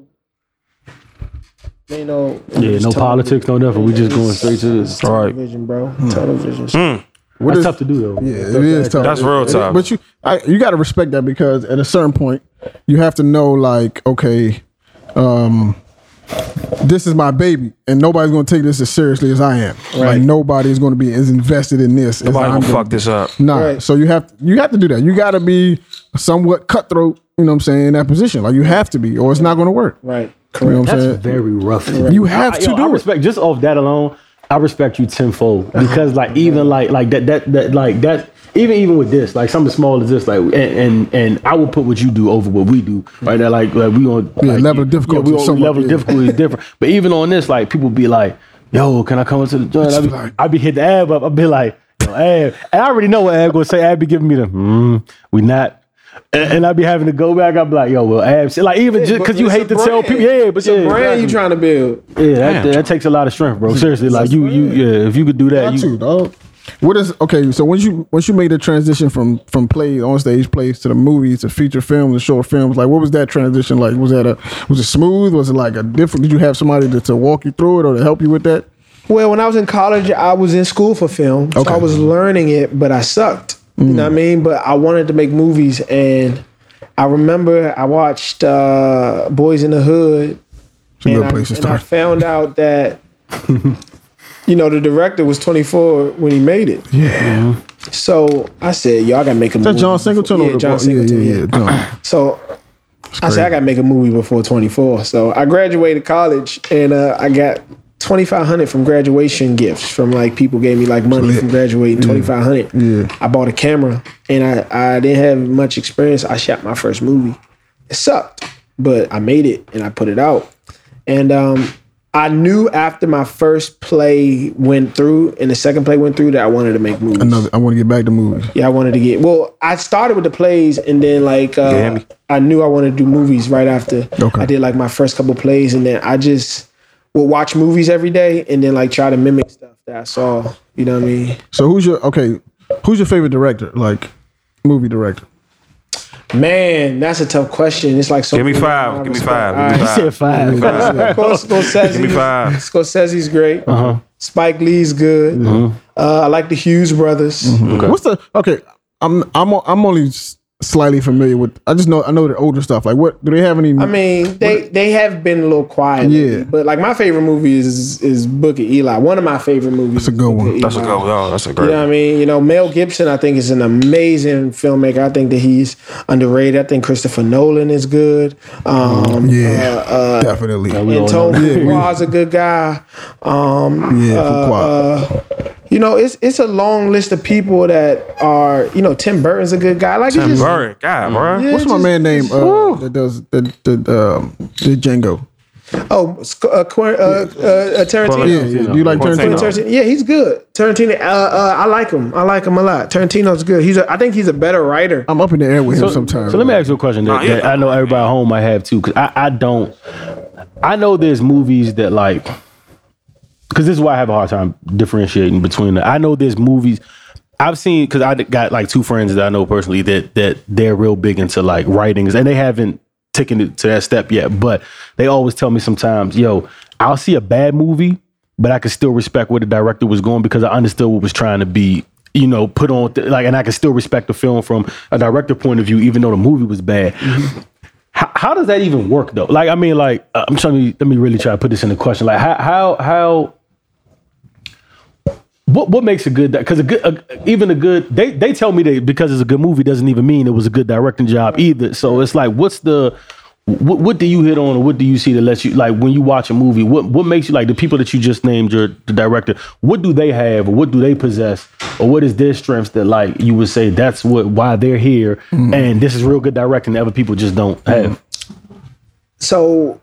Ain't no. Yeah, no tunnel politics, no nothing. We just going straight to this. Tunnel Right. vision, bro. Tunnel vision. What That's is- tough to do though. Yeah, it is tough. That's real tough. But you, I, you got to respect that because at a certain point, you have to know, like, okay, um, this is my baby, and nobody's going to take this as seriously as I am. Like, Right. nobody's going to be as invested in this. Nobody as gonna I'm fuck gonna be. this up. Nah. Right. So you have you have to do that. You got to be somewhat cutthroat. You know what I'm saying? In that position, like you have to be, or it's not going to work. Right. You know Correct. what I'm That's saying? very rough. You have I, to yo, do I it. respect just off that alone. I respect you tenfold because like even like like that that that like that even even with this like something small as this like and and, and I will put what you do over what we do right now like like we on Yeah, like, level of difficulty yeah, we on level of difficulty is different but even on this like people be like yo can I come into the joint I be, like- I be hit the ab up I be like yo ab and I already know what ab gonna say ab be giving me the mm, we not. And, and I be having to go back. I be like, "Yo, well, abs." Like even just because you hate to tell people, yeah, but It's a brand exactly. you trying to build. Yeah, that, that takes a lot of strength, bro. Seriously, like you, you, yeah. If you could do that, Got to, you, dog. What is okay? So once you once you made the transition from from plays on stage plays to the movies to feature films and short films, like what was that transition like? Was that a was it smooth? Was it like a different? Did you have somebody to, to walk you through it or to help you with that? Well, when I was in college, I was in school for film, so Okay. I was learning it, but I sucked. You know what I mean? But I wanted to make movies, and I remember I watched uh, Boys in the Hood, It's a good I, place to and I start. found out that you know the director was 24 when he made it. Yeah, So I said, "Yo, I gotta make a is movie." that John Singleton before- yeah, John yeah, Singleton. yeah, yeah, John. So I said I gotta make a movie before 24. So I graduated college and uh, I got 2500 from graduation gifts from like people gave me like money from graduating 2500. Yeah. I bought a camera and I, I didn't have much experience. I shot my first movie. It sucked, but I made it and I put it out. And um, I knew after my first play went through and the second play went through that I wanted to make movies. Another. I want to get back to movies. Yeah, I wanted to get. Well, I started with the plays, and then like uh, I knew I wanted to do movies right after. Okay. I did like my first couple plays, and then I just would watch movies every day, and then like try to mimic stuff that I saw. You know what I mean? So who's your okay? Who's your favorite director? Like movie director? Man, that's a tough question. It's like so. Give me five. Give me five. All Give me right. said five. Of course, Scorsese. Give me five. Scorsese's great. Uh-huh. Spike Lee's good. Uh, I like the Hughes brothers. What's the okay? I'm I'm o- I'm only s- slightly familiar with. I just know I know the older stuff. Like, what do they have any? I mean, they they have been a little quiet. Yeah. lately, but like my favorite movie is is Book of Eli. One of my favorite movies. That's a good one. That's a Eli. good one. Oh, that's a great. One. You know what I mean? You know, Mel Gibson, I think, is an amazing filmmaker. I think that he's underrated. I think Christopher Nolan is good. Um, yeah, uh, uh, definitely. we all Antoine know. Is a good guy. Um, yeah, uh, Fuqua. You know, it's it's a long list of people that are. You know, Tim Burton's a good guy. Like it's Tim just, Burton, God, bro. Yeah, What's my man name? Uh, that does the the um, the Django. Oh, Sc- uh, uh, uh, uh, Tarantino. Yeah, yeah. Do you like Tarantino. Tarantino? Tarantino. Yeah, he's good. Tarantino. Uh, uh, I like him. I like him a lot. Tarantino's good. He's. A, I think he's a better writer. I'm up in the air with him sometimes. so let me ask you a question that, that I know everybody at home might have too, because I, I don't. I know there's movies that like, because this is why I have a hard time differentiating between. The, I know there's movies I've seen because I got like two friends that I know personally that that they're real big into like writings, and they haven't taken it to that step yet. But they always tell me sometimes, "Yo, I'll see a bad movie, but I can still respect where the director was going because I understood what was trying to be." You know, put on like, and I can still respect the film from a director point of view, even though the movie was bad. How, how does that even work though? Like, I mean, like, uh, I'm trying to let me really try to put this in a question. Like, how how how what what makes a good because a good a, even a good they they tell me that because it's a good movie doesn't even mean it was a good directing job either. So it's like, what's the what, what do you hit on or what do you see that lets you like when you watch a movie? What what makes you like the people that you just named your the director? What do they have or what do they possess or what is their strengths that like you would say that's what why they're here mm. and this is real good directing that other people just don't have. So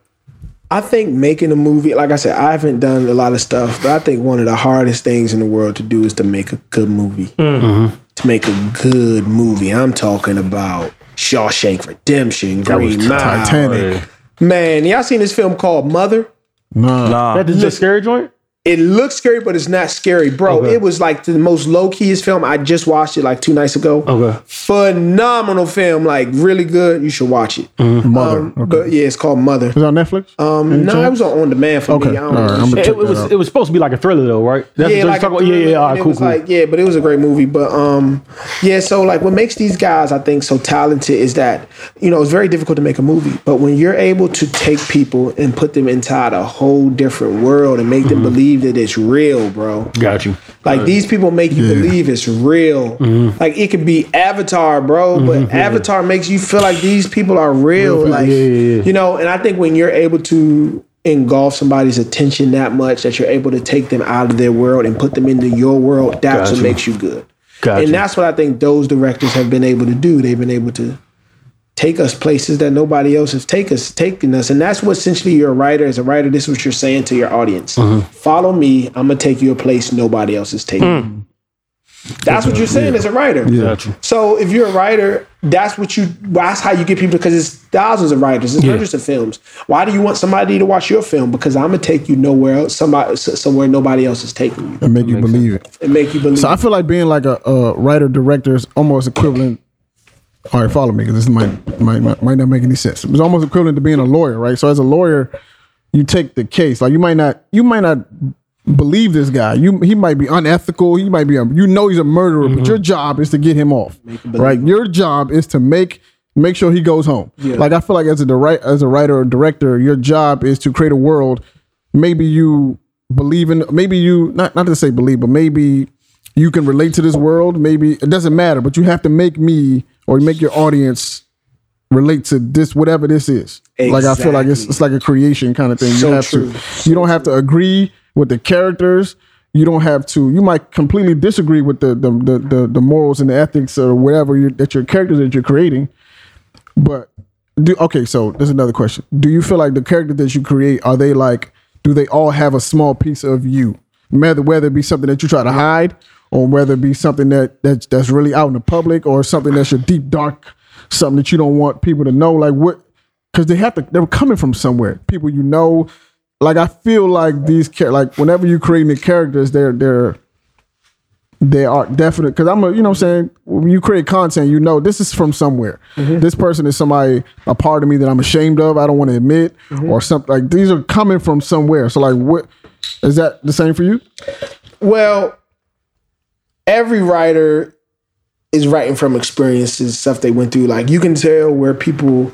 I think making a movie, like I said, I haven't done a lot of stuff, but I think one of the hardest things in the world to do is to make a good movie. Mm. Mm-hmm. To make a good movie. I'm talking about Shawshank Redemption, Green Mile. Titanic. Man, y'all seen this film called Mother? Nah. Nah. That is a scary joint. It looks scary, but it's not scary, bro. It was like the most low keyest film. I just watched it like two nights ago. Okay. Phenomenal film, like really good. You should watch it. Mother. Um, okay. But yeah, it's called Mother. Is it on Netflix? Um, no, it was on on demand for Okay. me. I don't All right. know. I'm gonna It, check it was out. it was supposed to be like a thriller though, right? That's yeah, what like you're a talking about? yeah, yeah, all and right, cool, cool. like yeah, but it was a great movie. But um, yeah, so like what makes these guys I think so talented is that you know it's very difficult to make a movie, but when you're able to take people and put them inside a whole different world and make Mm-hmm. them believe that it's real, bro. Got you. Like these people make you believe it's real. Mm-hmm. Like it could be Avatar, bro, but Avatar makes you feel like these people are real. Like yeah, yeah, yeah. you know, and I think when you're able to engulf somebody's attention that much that you're able to take them out of their world and put them into your world, that's what makes you good. Gotcha. And that's what I think those directors have been able to do. They've been able to take us places that nobody else has take us taken us. And that's what essentially you're a writer. As a writer, this is what you're saying to your audience. Mm-hmm. Follow me, I'm gonna take you a place nobody else is taking. Mm. you. That's what you're saying as a writer. Got you. So if you're a writer, that's what you. That's how you get people because it's thousands of writers, it's hundreds of films. Why do you want somebody to watch your film? Because I'm gonna take you nowhere else, somebody somewhere nobody else is taking you, and make you believe it. and make you believe. So I feel like being like a, a writer director is almost equivalent. All right, follow me because this might, might might might not make any sense. It's almost equivalent to being a lawyer, right? So as a lawyer, you take the case. Like you might not you might not believe this guy. You he might be unethical. He might be a you know he's a murderer, but mm-hmm. your job is to get him off. Right? Your job is to make make sure he goes home. Like I feel like as a direct as a writer or director, your job is to create a world. Maybe you believe in maybe you not not to say believe, but maybe you can relate to this world. Maybe it doesn't matter, but you have to make me or make your audience relate to this whatever this is. Like I feel like it's it's like a creation kind of thing. So you have true. to you don't have to agree with the characters. You don't have to. You might completely disagree with the the the, the, the morals and the ethics or whatever you that your characters that you're creating. But do okay. So there's another question. Do you feel like the characters that you create are they like? Do they all have a small piece of you? Whether whether it be something that you try to hide, or whether it be something that that's that's really out in the public, or something that's your deep dark, something that you don't want people to know. Like what? Because they have to. They're coming from somewhere. People you know. Like I feel like these char- like whenever you creating the characters, they're they're they are definite because I'm a you know what I'm saying when you create content you know this is from somewhere mm-hmm. this person is somebody a part of me that I'm ashamed of I don't want to admit mm-hmm. or something like these are coming from somewhere so like what is that the same for you Well, every writer is writing from experiences, stuff they went through. Like you can tell where people,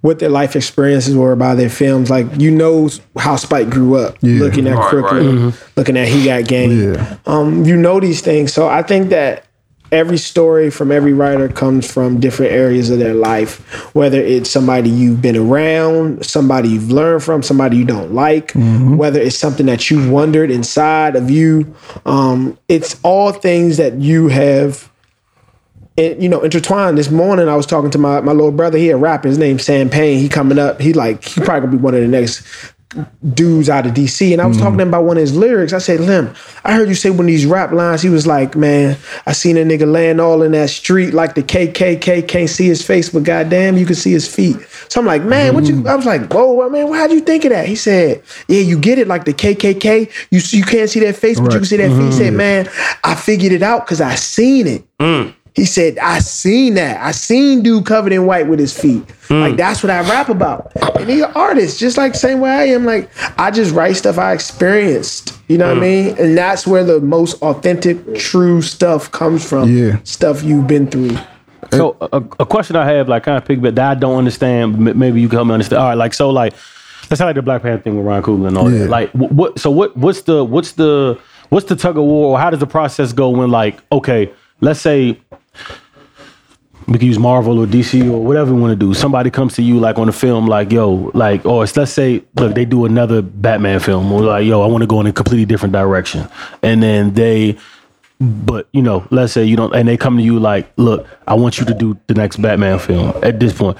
what their life experiences were by their films. Like you know how Spike grew up, looking at Right, Crooklyn, right. looking at He Got Game. Yeah. Um, you know these things. So I think that every story from every writer comes from different areas of their life, whether it's somebody you've been around, somebody you've learned from, somebody you don't like, whether it's something that you've wondered inside of you. Um, it's all things that you have it, you know, intertwined. This morning, I was talking to my, my little brother. He a rapper. His name's Sam Payne. He coming up. He like he probably gonna be one of the next dudes out of DC. And I was hmm. talking to him about one of his lyrics. I said, Lim, I heard you say one of these rap lines. He was like, Man, I seen a nigga laying all in that street like the KKK. Can't see his face, but goddamn, you can see his feet. So I'm like, Man, what you? Hmm. I was like, Whoa, man, how'd you think of that? He said, Yeah, you get it like the KKK. You you can't see that face, but you can see that feet. He said, hmm. Man, I figured it out because I seen it. He said, I seen that. I seen dude covered in white with his feet. Mm. Like that's what I rap about. And he's an artist, just like same way I am. Like I just write stuff I experienced. You know what I mm. mean? And that's where the most authentic, true stuff comes from. Yeah. Stuff you've been through. So uh, a, a question I have, like kind of piggyback that I don't understand. m- Maybe you can help me understand. All right, like so, like let's say like the Black Panther thing with Ryan Coogler and all Yeah. that. Like what? So what? What's the what's the what's the tug of war? Or how does the process go when like okay, let's say we can use Marvel or DC or whatever we want to do. Somebody comes to you like on a film, like yo, like or it's, let's say look they do another Batman film, or like yo, I want to go in a completely different direction, and then they but you know, let's say you don't, and they come to you like, look, I want you to do the next Batman film. At this point,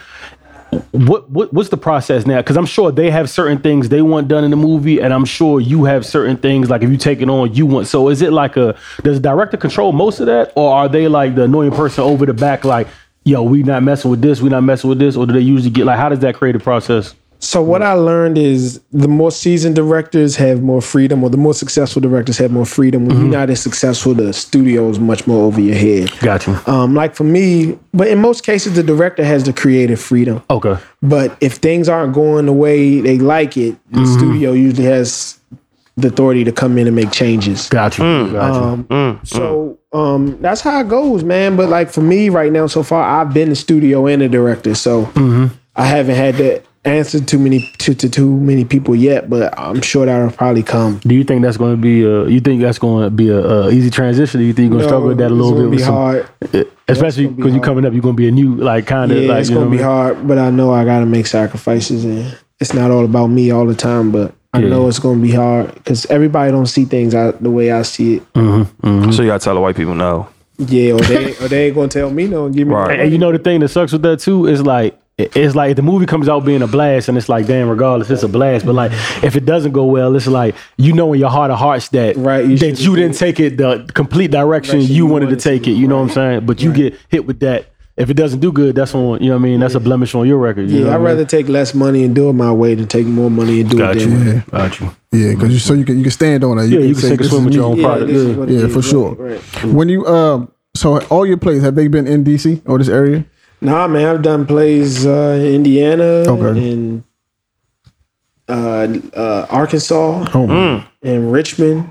what what what's the process now? Because I'm sure they have certain things they want done in the movie, and I'm sure you have certain things like if you take it on, you want. So is it like a does director control most of that, or are they like the annoying person over the back, like, yo, we not messing with this, we not messing with this, or do they usually get like how does that creative process? So what mm. I learned is the more seasoned directors have more freedom, or the more successful directors have more freedom. When you're mm-hmm. not as successful, the studio is much more over your head. Gotcha. Um, like for me, but in most cases, the director has the creative freedom. Okay. But if things aren't going the way they like it, the mm-hmm. studio usually has the authority to come in and make changes. Got gotcha. Mm. Got you. Um, mm. So um, that's how it goes, man. But like for me right now, so far, I've been the studio and the director, so mm-hmm. I haven't had to answer too many to, to too many people yet. But I'm sure that'll probably come. Do you think that's going to be a? You think that's going to be a, a easy transition? Do you think you're going to struggle with that a it's little gonna bit? Be some- hard. Eh, especially because you're coming up, you're going to be a new like kind of Yeah, like it's gonna be mean? hard, but I know I got to make sacrifices, and it's not all about me all the time. But I Yeah. know it's gonna be hard because everybody don't see things out the way I see it. Mm-hmm, mm-hmm. So you gotta tell the white people no. Yeah, or they or they ain't gonna tell me no and give me. Right. And, and you know the thing that sucks with that too is like it- it's like if the movie comes out being a blast and it's like damn regardless it's a blast but like if it doesn't go well it's like you know in your heart of hearts that Right, you that you didn't take it the complete direction Direction you you wanted to take to, it you know what I'm saying but you get hit with that if it doesn't do good that's on you know what I mean that's a blemish on your record you know Yeah, I'd what I mean? rather take less money and do it my way than take more money and do got it you their way. got you Yeah, because you so you can you can stand on it. yeah you can say, take a swim with your own Yeah, product this yeah. Yeah, for right, sure. right. When you um, so all your plays have they been in DC or this area? Nah, man, I've done plays uh, in Indiana Okay. and uh, uh, Arkansas Oh, man. and Richmond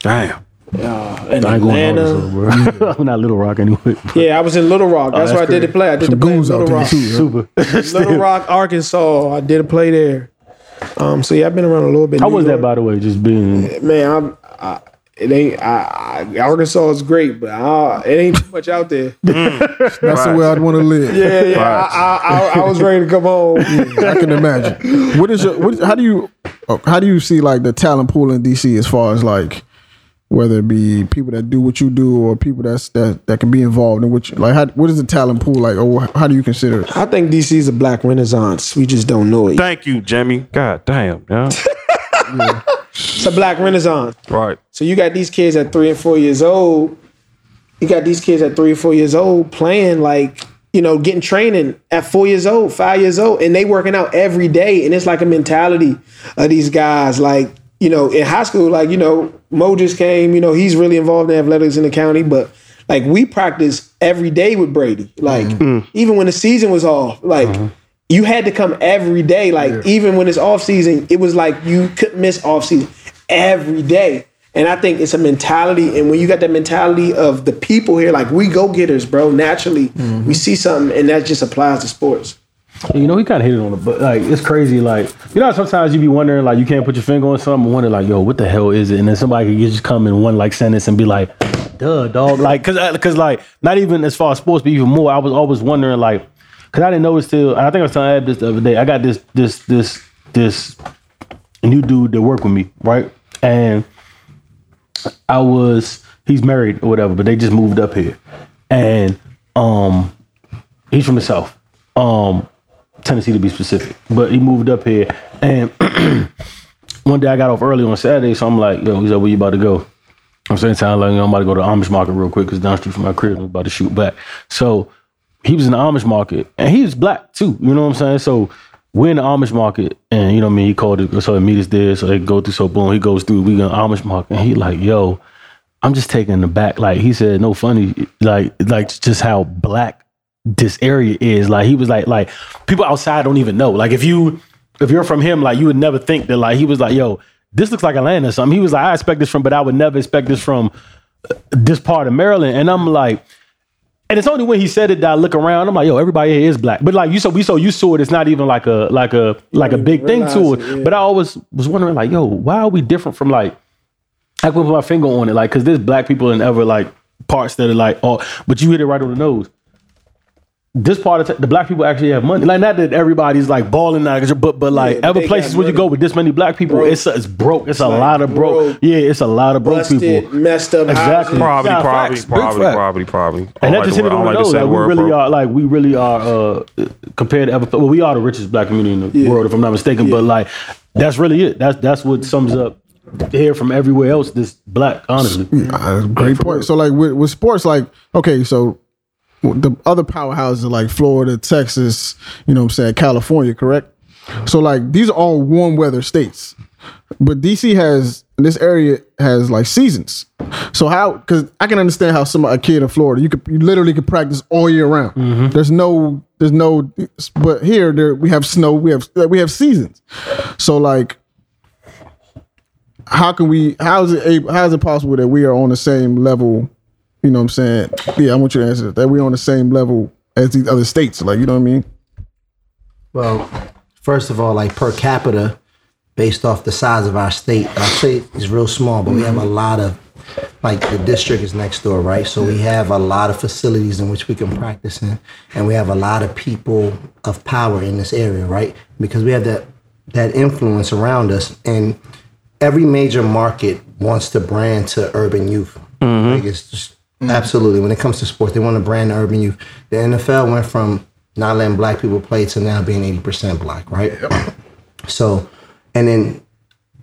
Damn. uh, and I ain't going Atlanta. on bro I'm not Little Rock anyway Yeah, I was in Little Rock. That's, that's where I did the play. I did Some the play goons out Little there Rock. too. super Little Rock, Arkansas. I did a play there. Um, so yeah, I've been around a little bit. how New was that by the way just being Man, I'm. I, it ain't. I, I, Arkansas is great, but I, it ain't too much out there. yeah, That's the way I'd want to live. yeah. I, I, I, I was ready to come home. I can imagine. What is your? What, how do you? uh, How do you see like the talent pool in DC as far as like whether it be people that do what you do or people that's that that can be involved in what you like? How, what is the talent pool like, or how do you consider it? I think DC is a black renaissance. We just don't know it. Thank you, Jimmy. God damn. Yeah. It's a black renaissance. right. So you got these kids at three and four years old. You got these kids at three or four years old playing like you know getting training at four years old, five years old, and they working out every day. And it's like a mentality of these guys. Like you know in high school, like you know Mo just came. You know he's really involved in athletics in the county, but like we practice every day with Brady. Like mm-hmm. even when the season was off, like. Mm-hmm. You had to come every day. Like even when it's off season, it was like you couldn't miss off season every day. And I think it's a mentality. And when you got that mentality of the people here, like we go getters, bro. Naturally, we see something, and that just applies to sports. You know, he kind of hit it on the but like it's crazy. Like you know, sometimes you be wondering like you can't put your finger on something, and wonder like, yo, what the hell is it? And then somebody could just come in one like sentence and be like, duh, dog. Like, cause, uh, cause like not even as far as sports, but even more, I was always wondering like, cause I didn't know till. I think I was telling Ab this the other day. I got this this this this new dude that worked with me, right? And I was he's married or whatever, but they just moved up here, and um, he's from the south, um, Tennessee to be specific, but he moved up here, and one day I got off early on Saturday, so I'm like, yo, he's like, where you about to go? I'm saying time like I'm about to go to Amish market real quick because down the street from my crib, I'm about to shoot back. So he was in the Amish market and he was black too. You know what I'm saying? So we're in the Amish market and you know what I mean, he called it so he meet us there. So they go through so boom, he goes through, we go Amish market and he like, yo, I'm just taking the back. Like he said, no funny, like like just how black this area is. Like he was like, like people outside don't even know. Like if you if you're from him, like you would never think that like he was like, yo, this looks like Atlanta or something. He was like, I expect this from, but I would never expect this from uh, this part of Maryland. And I'm like, and it's only when he said it that I look around. I'm like, yo, everybody here is black. But like you so we so you saw it. It's not even like a like a like a big thing to it. it, yeah. But I always was wondering like, yo, why are we different from like I can put my finger on it, like, cause there's black people in other like parts that are like, oh, but you hit it right on the nose. This part of t- the black people actually have money. Like, not that everybody's like balling out, but but like Yeah, but other places where you go with this many black people, Broke. it's it's broke. It's, a like lot of broke. broke, Yeah, it's a lot of broke Busted, people. messed up. Exactly. Probably, Nah, probably, facts. Big probably, probably, probably. And that like just hit it on the like nose. say Like, we really bro. are, like we really are uh, compared to other. Well, we are the richest black community in the world, if I'm not mistaken. But like, that's really it. That's that's what sums up here from everywhere else. This black, honestly. Uh, great point. So like with, with sports, like okay, so the other powerhouses are like Florida, Texas, you know what I'm saying, California, correct? So like these are all warm weather states. But DC has this area has like seasons. So how because I can understand how some a kid in Florida, you could you literally could practice all year round. Mm-hmm. There's no there's no but here there we have snow, we have we have seasons. So like how can we how is it able, how is it possible that we are on the same level you know what i'm saying yeah i want you to answer that, that we're on the same level as these other states like you know what i mean Well, first of all, like per capita, based off the size of our state, our state is real small, but we have a mm-hmm. lot of, like the district is next door, right? So we have a lot of facilities in which we can practice in, and we have a lot of people of power in this area, right? Because we have that that influence around us, and every major market wants to brand to urban youth. Mm-hmm. Like it's just Mm. absolutely when it comes to sports, they want to brand urban youth. The NFL went from not letting black people play to now being eighty percent black, right? So, and then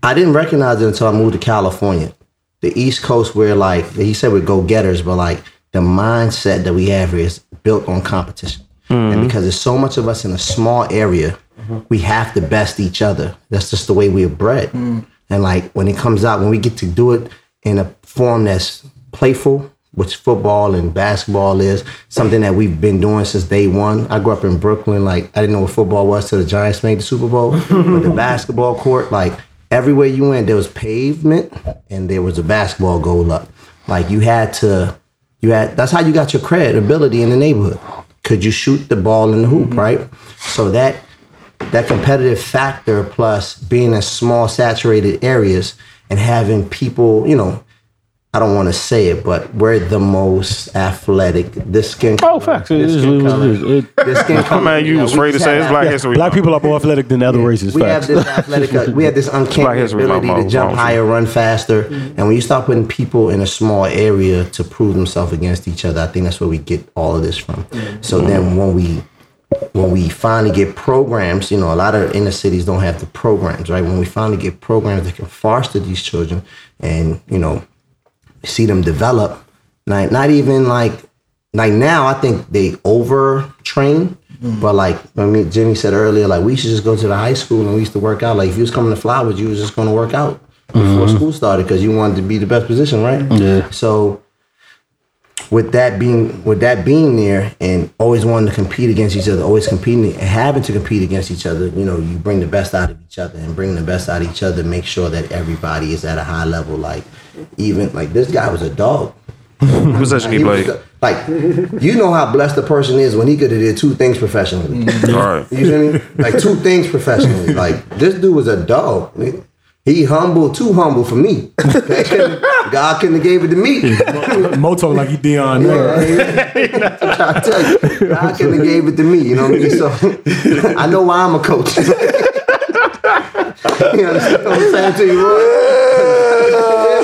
I didn't recognize it until I moved to California, the East Coast, where like he said we're go getters, but like the mindset that we have here is built on competition, mm-hmm. and because there's so much of us in a small area, mm-hmm. we have to best each other. That's just the way we're bred, mm. and like when it comes out, when we get to do it in a form that's playful. Which football and basketball is something that we've been doing since day one. I grew up in Brooklyn. Like I didn't know what football was till the Giants made the Super Bowl. but the basketball court, like everywhere you went, there was pavement and there was a basketball goal up. Like you had to, you had. That's how you got your credibility in the neighborhood. Could you shoot the ball in the hoop, mm-hmm. right? So that that competitive factor plus being in small saturated areas and having people, you know, I don't want to say it, but we're the most athletic. This skin color. Oh, color, facts. It this is, skin it is, color, it is. It- this skin color. Man, you know, was we afraid to say it's Black History black people are more athletic than other races. we facts. have this athletic, uh, we have this uncanny Black History ability Month, to jump Month. higher, run faster, and when you start putting people in a small area to prove themselves against each other, I think that's where we get all of this from. Mm-hmm. So then when we when we finally get programs, you know, a lot of inner cities don't have the programs, right? When we finally get programs that can foster these children and you know see them develop, like not even like like now, I think they over train. Mm-hmm. But like I mean, Jimmy said earlier, like we should just go to the high school and we used to work out. Like if you was coming to Flowers, you was just going to work out before mm-hmm. school started because you wanted to be the best position, right? Yeah. So with that being with that being there and always wanting to compete against each other, always competing and having to compete against each other, you know, you bring the best out of each other and bring the best out of each other, make sure that everybody is at a high level. Like even like this guy was a dog. What position he was like you know how blessed a person is when he could have did two things professionally. Mm-hmm. All right. You feel me? Like two things professionally. Like this dude was a dog. He humble, too humble for me. God couldn't have gave it to me. Mo talk like he Deion. now. I tell you, God couldn't have gave it to me. You know what I mean? So I know why I'm a coach. you understand what I'm saying to you,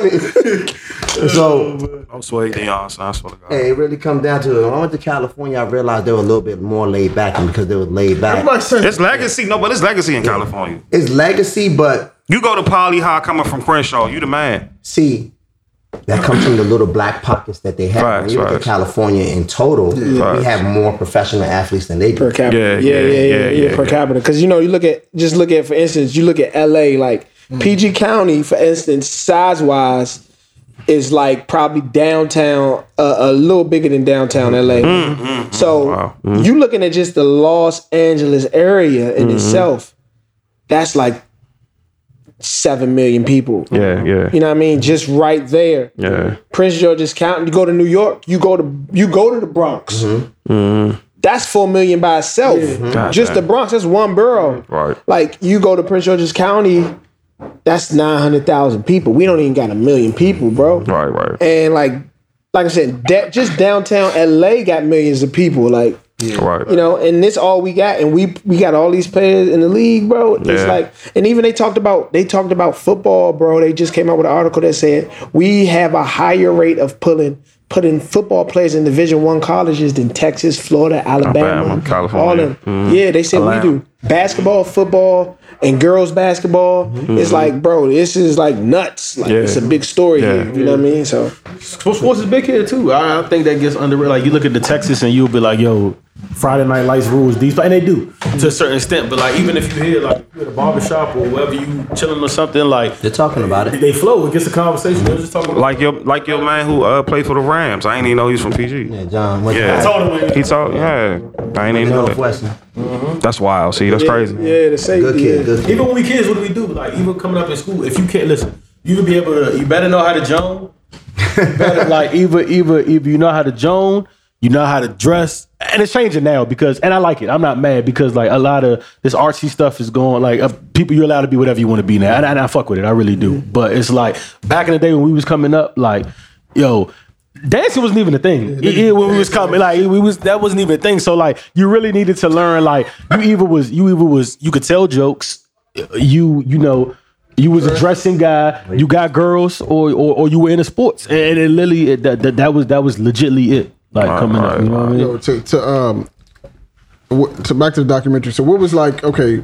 Roy? so I'm sweating Deion, son. I swear to God. hey, it really come down to it. When I went to California, I realized they were a little bit more laid back, and because they were laid back, It's legacy. No, but it's legacy in California. it's legacy. But You go to Poly High coming from Crenshaw, you the man. see, that comes from the little black pockets that they have. when Facts, you look at. California in total, we have more professional athletes than they do. per capita. Yeah, Yeah, yeah, yeah, yeah, yeah, yeah, yeah, per capita. Because you know, you look at just look at for instance, you look at L.A. like PG County, for instance, size wise, is like probably downtown, uh, a little bigger than downtown LA. Mm-hmm. So mm-hmm. mm-hmm. you're looking at just the Los Angeles area in itself, that's like seven million people. Yeah, yeah. You know what I mean? Just right there. Yeah. Prince George's County. You go to New York. You go to you go to the Bronx. That's four million by itself. Just the Bronx. That's one borough. Right. Like you go to Prince George's County. That's nine hundred thousand people. We don't even got a million people, bro. Right, right. And like, like I said, da- just downtown LA got millions of people. Like right. you know, and this all we got, and we we got all these players in the league, bro. It's Yeah. like, and even they talked about they talked about football, bro. They just came out with an article that said we have a higher rate of pulling putting football players in Division One colleges than Texas, Florida, Alabama, Alabama, California. all them. Mhm. Yeah, they said Atlanta. we do basketball, football, and girls basketball. It's like, bro, this is like nuts. Like Yeah. it's a big story Yeah. here. You know what I mean? So Sports, sports is big here too. I, I think that gets under like you look at the Texas and you'll be like, yo, Friday Night Lights rules these, and they do to a certain extent. But like even if you hear like you at a barbershop or wherever you chilling or something, like They're talking about it. they flow. It gets a conversation. They're just talking about Like your like your man who uh, played for the Rams. I ain't even know he's from PG. Yeah, John. Went Yeah. to told him. He told yeah. I ain't even know that. Northwestern. That's wild. See, that's crazy. yeah, the safety. Good kid. Good kid. Even when we kids, what do we do? Like even coming up in school, if you can't listen, you can be able to. You better know how to Joan. Better, like either either either you know how to Joan, you know how to dress, and it's changing now because and I like it. I'm not mad because like a lot of this artsy stuff is going like uh, people. You're allowed to be whatever you want to be now, and, and I fuck with it. I really do. But it's like back in the day when we was coming up, like yo. Dancing wasn't even a thing. It- it- when we was coming, like we was that wasn't even a thing. So like you really needed to learn. Like you either was you either was you could tell jokes, you you know you was a dressing guy, you got girls, or or, or you were into sports, and it literally it, that, that that was that was legitly it. Like coming up, you know what I mean? Yo, to to um wh- to back to the documentary. So what was like? Okay,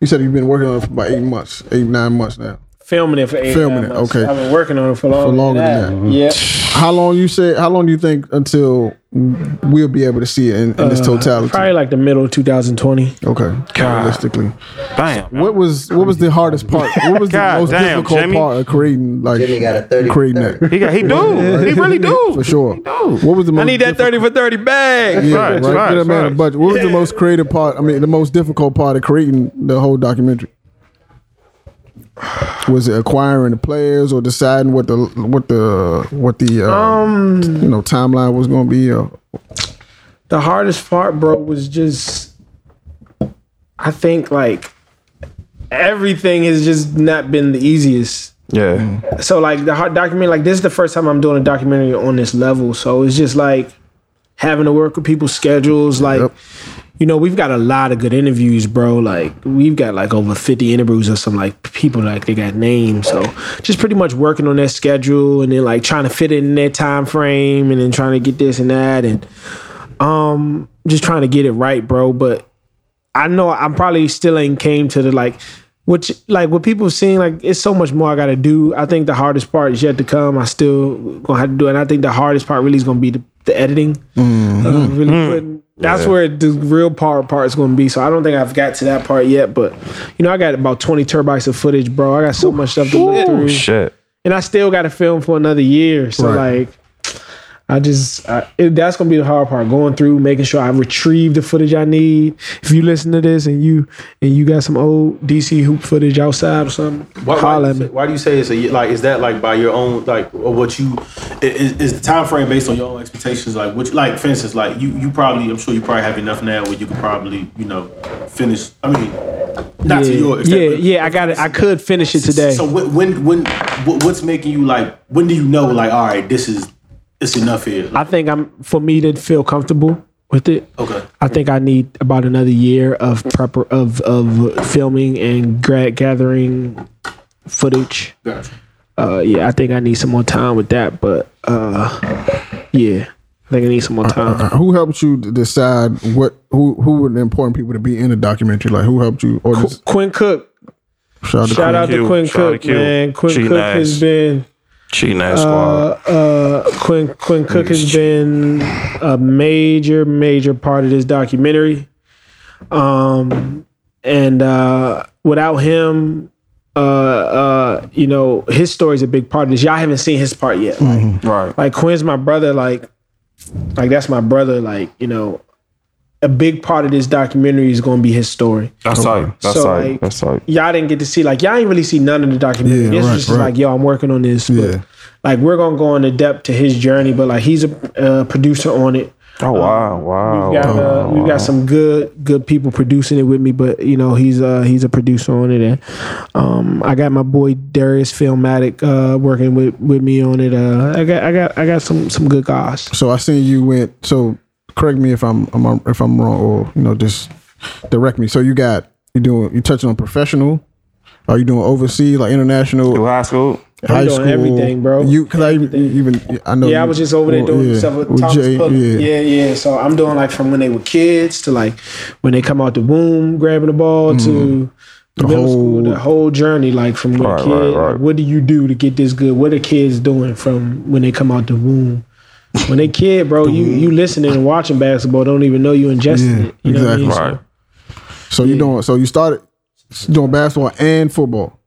you said you've been working on it for about eight months, eight nine months now. Filming it for eight Filming it, months. okay. I've been working on it for longer, longer than than that. How long you say? How long do you think until we'll be able to see it in, in its Yeah, totality? probably like the middle of 2020. Okay, realistically, Damn. what was what was the hardest part? What was the most damn, difficult Jimmy. part of creating like Jimmy got a 30 creating 30. that? He got he do. He really do. For sure. What was the most I need that 30 for 30 bag. Yeah, Facts, right. facts, Get a man a budget. What was the most creative part? I mean, the most difficult part of creating the whole documentary. Was it acquiring the players or deciding what the what the what the uh, Um, you know timeline was going to be? Or, the hardest part, bro, was just I think like everything has just not been the easiest. Yeah. So like the hard documentary, like this is the first time I'm doing a documentary on this level. So it's just like having to work with people's schedules. Like, Yep. You know, we've got a lot of good interviews, bro. Like we've got like over 50 interviews or some like people like they got names. So just pretty much working on their schedule and then like trying to fit it in their time frame and then trying to get this and that and um just trying to get it right, bro. But I know I'm probably still ain't came to the like which like what people seeing like it's so much more I gotta do. I think the hardest part is yet to come. I still gonna have to do it. And I think the hardest part really is gonna be the, the editing. Uh, really putting that's where the real part part is gonna be. So I don't think I've got to that part yet. But you know, I got about 20 terabytes of footage, bro. I got so much stuff to look through. Shit. And I still gotta film for another year. So Right. like I just I, it, that's gonna be the hard part. Going through, making sure I retrieve the footage I need. If you listen to this and you and you got some old DC hoop footage outside or something, Why, why, do at you me. say, why do you say it's a? Like, is that like by your own like or what you is, is the time frame based on your own expectations? Like, which like for instance, like you you probably I'm sure you probably have enough now where you could probably you know finish. I mean, not to your Yeah, extent, yeah, yeah. I got it. I could finish it today. So when when when what's making you like? When do you know like all right, this is it's enough here? I think I'm for me to feel comfortable with it. Okay. I think I need about another year of prep of of filming and gra- gathering footage. Gotcha. Uh, yeah, I think I need some more time with that. But uh, yeah, I think I need some more time. Who helped you to decide what who who were the important people to be in the documentary? Like who helped you? Or just Quinn Cook, shout out to shout Quinn. out to Quinn Shout Cook, man. Quinn She Cook nice. has been Cheating ass squad. uh, Quinn Quinn Cook has been a major major part of this documentary. Um, and uh, without him, uh, uh, you know, his story is a big part of this. Y'all haven't seen his part yet. Like, right. like Quinn's my brother. Like, like that's my brother. Like, you know, a big part of this documentary is going to be his story. That's tight. That's So, tight. like, That's tight. Y'all didn't get to see like y'all ain't really see none of the documentary. Yeah, this right, was just right. like, yo, I'm working on this. But Yeah. like we're gonna go into depth to his journey, but like he's a uh, producer on it. Oh wow, wow. We've got uh, we've got some good good people producing it with me, but you know he's uh he's a producer on it, and um I got my boy Darius Filmatic uh working with with me on it. Uh, I got I got I got some some good guys. So I seen you went. So correct me if I'm, I'm if I'm wrong, or you know just direct me. So you got you doing you touching on professional. Are you doing overseas like international? Through high school. high doing everything, bro. You because I even, even I know. Yeah, I was just over there oh, doing yeah, stuff with, with Thomas Jay, yeah. Yeah. yeah, So I'm doing like from when they were kids to like when they come out the womb, grabbing the ball mm. to the, middle school, whole- the whole journey. Like from when Right, a kid, right, right. like, what do you do to get this good? What are kids doing from when they come out the womb? When they kid, bro, you you listening and watching basketball, don't even know you ingesting Yeah, it. You know exactly. what I mean? Right. So you doing? So you started doing basketball and football.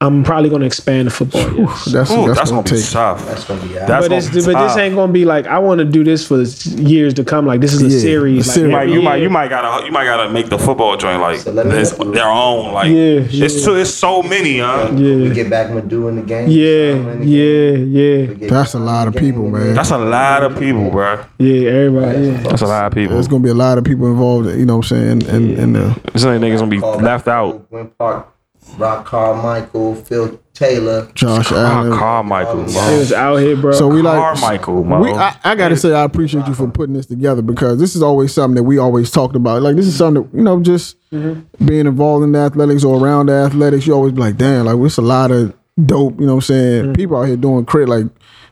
I'm probably gonna expand the football. Yes. That's Ooh, that's, that's gonna, gonna be tough. That's gonna be out. That's But gonna this, be but this ain't gonna be like I want to do this for years to come. Like this is a Yeah, series. a Like, series. You might, you every might, you might gotta, you might gotta make the football joint like let me this, their own. Like, Yeah, it's yeah. so, it's so many, huh? We Yeah, get back when doing the game. yeah, yeah, yeah. That's a lot of people, man. That's a lot of people, bro. Yeah, everybody. Yeah. That's a lot of people. There's gonna be a lot of people involved. You know what I'm saying? And and This ain't niggas gonna be left out. Gwen Park, Rock Carmichael, Phil Taylor. Josh Allen. Carmichael, It bro. was out here, bro. So we like Carmichael, bro. We, I, I gotta say, I appreciate you for putting this together because this is always something that we always talked about. Like this is something that you know, just mm-hmm. being involved in the athletics or around the athletics. You always be like, damn, like it's a lot of dope. You know what I'm saying? Mm-hmm. People out here doing crit like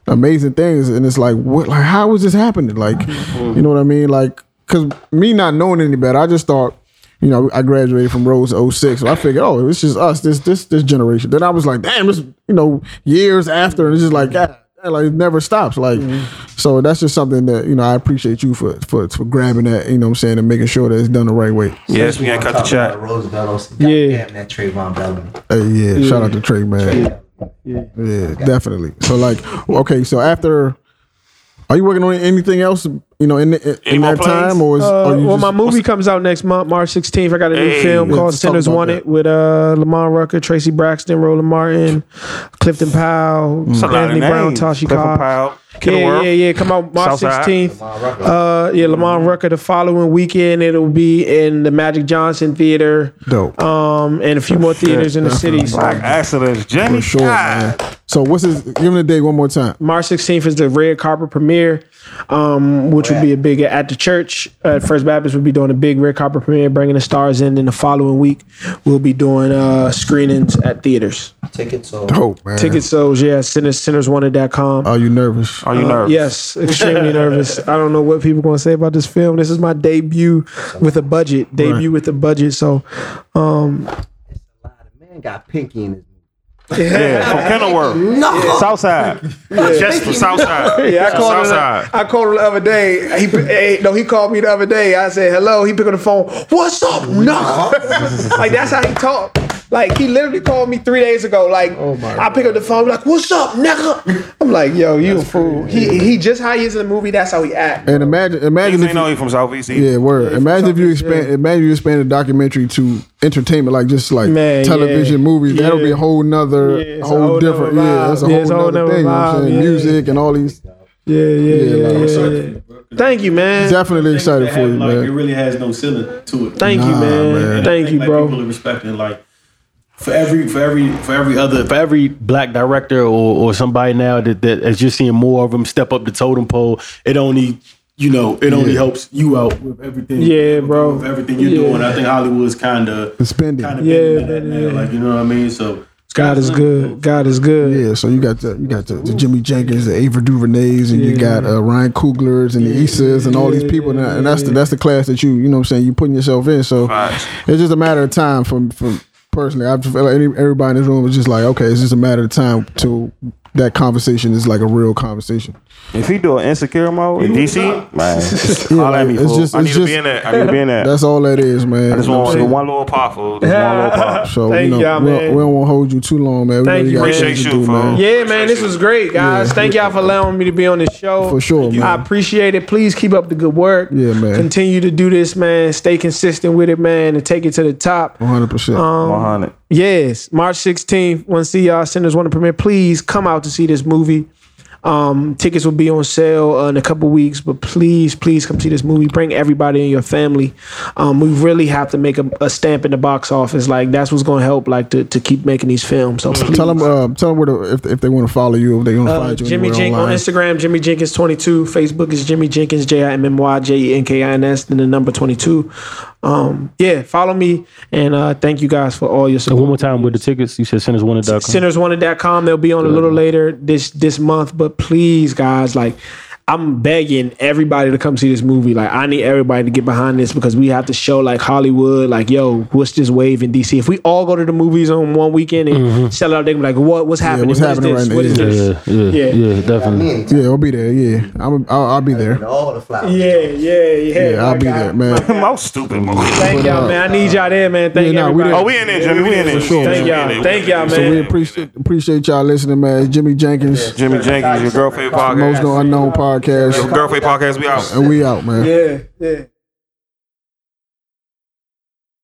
amazing things, and it's like, what? Like, how is this happening? Like, mm-hmm. you know what I mean? Like, cause me not knowing any better, I just thought. You know, I graduated from Rose 06, so I figured, oh, it's just us, this this this generation. Then I was like, damn, it's you know years after, and it's just like, God, like it never stops. Like, mm-hmm. so that's just something that you know I appreciate you for for for grabbing that. You know, what I'm saying, and making sure that it's done the right way. Yes, we ain't cut the chat. about Roosevelt. Yeah. Yeah. Damn, that Trayvon Bellamy. Hey, yeah, shout out to Trey, man. Yeah, definitely. So like, okay, so after, are you working on anything else? You know, in the, in Any more that time, or is, Uh, are you well, just, my movie comes out next month, March 16th. I got a new Hey. film Yeah, called let's Sinners about Want that. It with uh, Lamman Rucker, Traci Braxton, Roland Martin, Clifton Powell, It's a lot of Anthony Brown, names. Tashi Clifford Cobb. Powell, Yeah, yeah, yeah. Come out March 16th. Lamman Rucker. Uh, yeah, Lamman Rucker the following weekend. It'll be in the Magic Johnson Theater. dope Um, and a few more theaters in the city. So Black accidents, Jimmy. for sure, man. So what's his? Give him the date one more time. March 16th is the red carpet premiere, um, which will be a big at the church. At First Baptist, we'll be doing a big red carpet premiere, bringing the stars in. Then the following week, we'll be doing uh, screenings at theaters. Tickets or Dope, man. Ticket sales, yeah, sinners, sinnerswanted.com. Are you nervous? Are you nervous? Uh, Yes, extremely nervous. I don't know what people are going to say about this film. This is my debut with a budget. Debut with a budget. So, um, It's a lot of man got Pinky in his Yeah, from Kenilworth. No. Southside. Just from Southside. Yeah, I called him. I called him the other day. He hey, no, he called me the other day. I said hello. He picked up the phone. What's up? No, like that's how he talk. Like he literally called me three days ago. Like Oh my I pick up the phone, like, "What's up, nigga?" I'm like, "Yo, you a fool." He he just how he is in the movie. That's how he act. And imagine, imagine Niggas if ain't know you, he from Southeast. either. yeah, word. Imagine if you expand, imagine you expand the documentary to entertainment, like just like Man, television, yeah. movies. That'll be a whole nother, Yeah, it's a whole, whole nother different. Yeah, that's a Yeah, whole, whole nother nother thing. You know what I'm vibe, saying? yeah. Music and all these. Yeah, yeah, yeah, Yeah, yeah, like, yeah, yeah. Thank you, man. Definitely excited for you, like, It really has no ceiling to it. Thank you, man. man. And I Thank think, you, like, bro. People are respecting like for every for every for every other for every black director or, or somebody now that, that as you're seeing more of them step up the totem pole, it only you know it only Yeah. helps you out with everything. Yeah, with- bro. With everything you're Yeah. doing, I think Hollywood's kind of The spending. kind of Yeah, yeah, that yeah. now. Like you know what I mean? So God is good. God is good. Yeah, so you got the you got the, the Jimmy Jenkins, the Ava DuVernays, and you got uh, Ryan Coogler's and the Issas and all these people, and, and that's the that's the class that you you know what I'm saying you putting yourself in. So Facts. it's just a matter of time. From from personally, I feel like everybody in this room was just like, okay, it's just a matter of time till that conversation is like a real conversation. If he do an insecure mode in DC, man, Yeah, holla at me, it's fool. just- I need it's to be in there. I need to be in there. That's all that is, man. I just You know what want the one little pop, fool. Just one little pop. So Thank you know, y'all, we, don't, man. we don't want to hold you too long, man. We Thank know you, got man. things to Appreciate you, fool. man. Yeah, man, this was great, guys. Thank y'all for allowing me to be on this show. For sure, man. I appreciate it. Please keep up the good work. Yeah, man. Continue to do this, man. Stay consistent with it, man, and take it to the top. 100. percent Um, 100. Yes, March 16th. Want to see y'all Sinners Want to premiere? Please come out to see this movie. Um, tickets will be on sale uh, in a couple weeks, but please, please come see this movie. Bring everybody in your family. Um, we really have to make a, a stamp in the box office. Like that's what's going to help, like to, to keep making these films. So please. Tell them, uh, tell them where to, if if they want to follow you, if they want to Uh, find you Jimmy Jenkins on. Instagram, Jimmy Jenkins twenty two. Facebook is Jimmy Jenkins, J I M M Y J E N K I N S, then the number twenty two. Um, yeah, follow me and uh, thank you guys for all your So one more time with the tickets, you said sinnerswanted.com. Sinnerswanted.com. They'll be on a little later this this month, but please, guys, like. I'm begging everybody to come see this movie. Like, I need everybody to get behind this because we have to show like Hollywood, like, yo, what's this wave in DC? If we all go to the movies on one weekend and mm-hmm. sell out, they be like, what? What's happening? what's What is happening this? right What is now? this? yeah, yeah, Yeah. yeah, definitely. Yeah, I'll be there. Yeah, I'm, I'll, I'll be there. All the flowers. Yeah, yeah, yeah. Yeah, I'll my be there, man. Most stupid movie. Thank y'all, man. I need y'all there, man. Thank Yeah, nah, we everybody. Oh, we in there, Jimmy. We in there. Sure. Thank y'all. Thank y'all, man. So we appreciate appreciate y'all listening, man. Jimmy Jenkins, Jimmy Jenkins, your girl favorite Most podcast. No Unknown podcast, Your girl favorite podcast. We out. and we out, man. Yeah, yeah.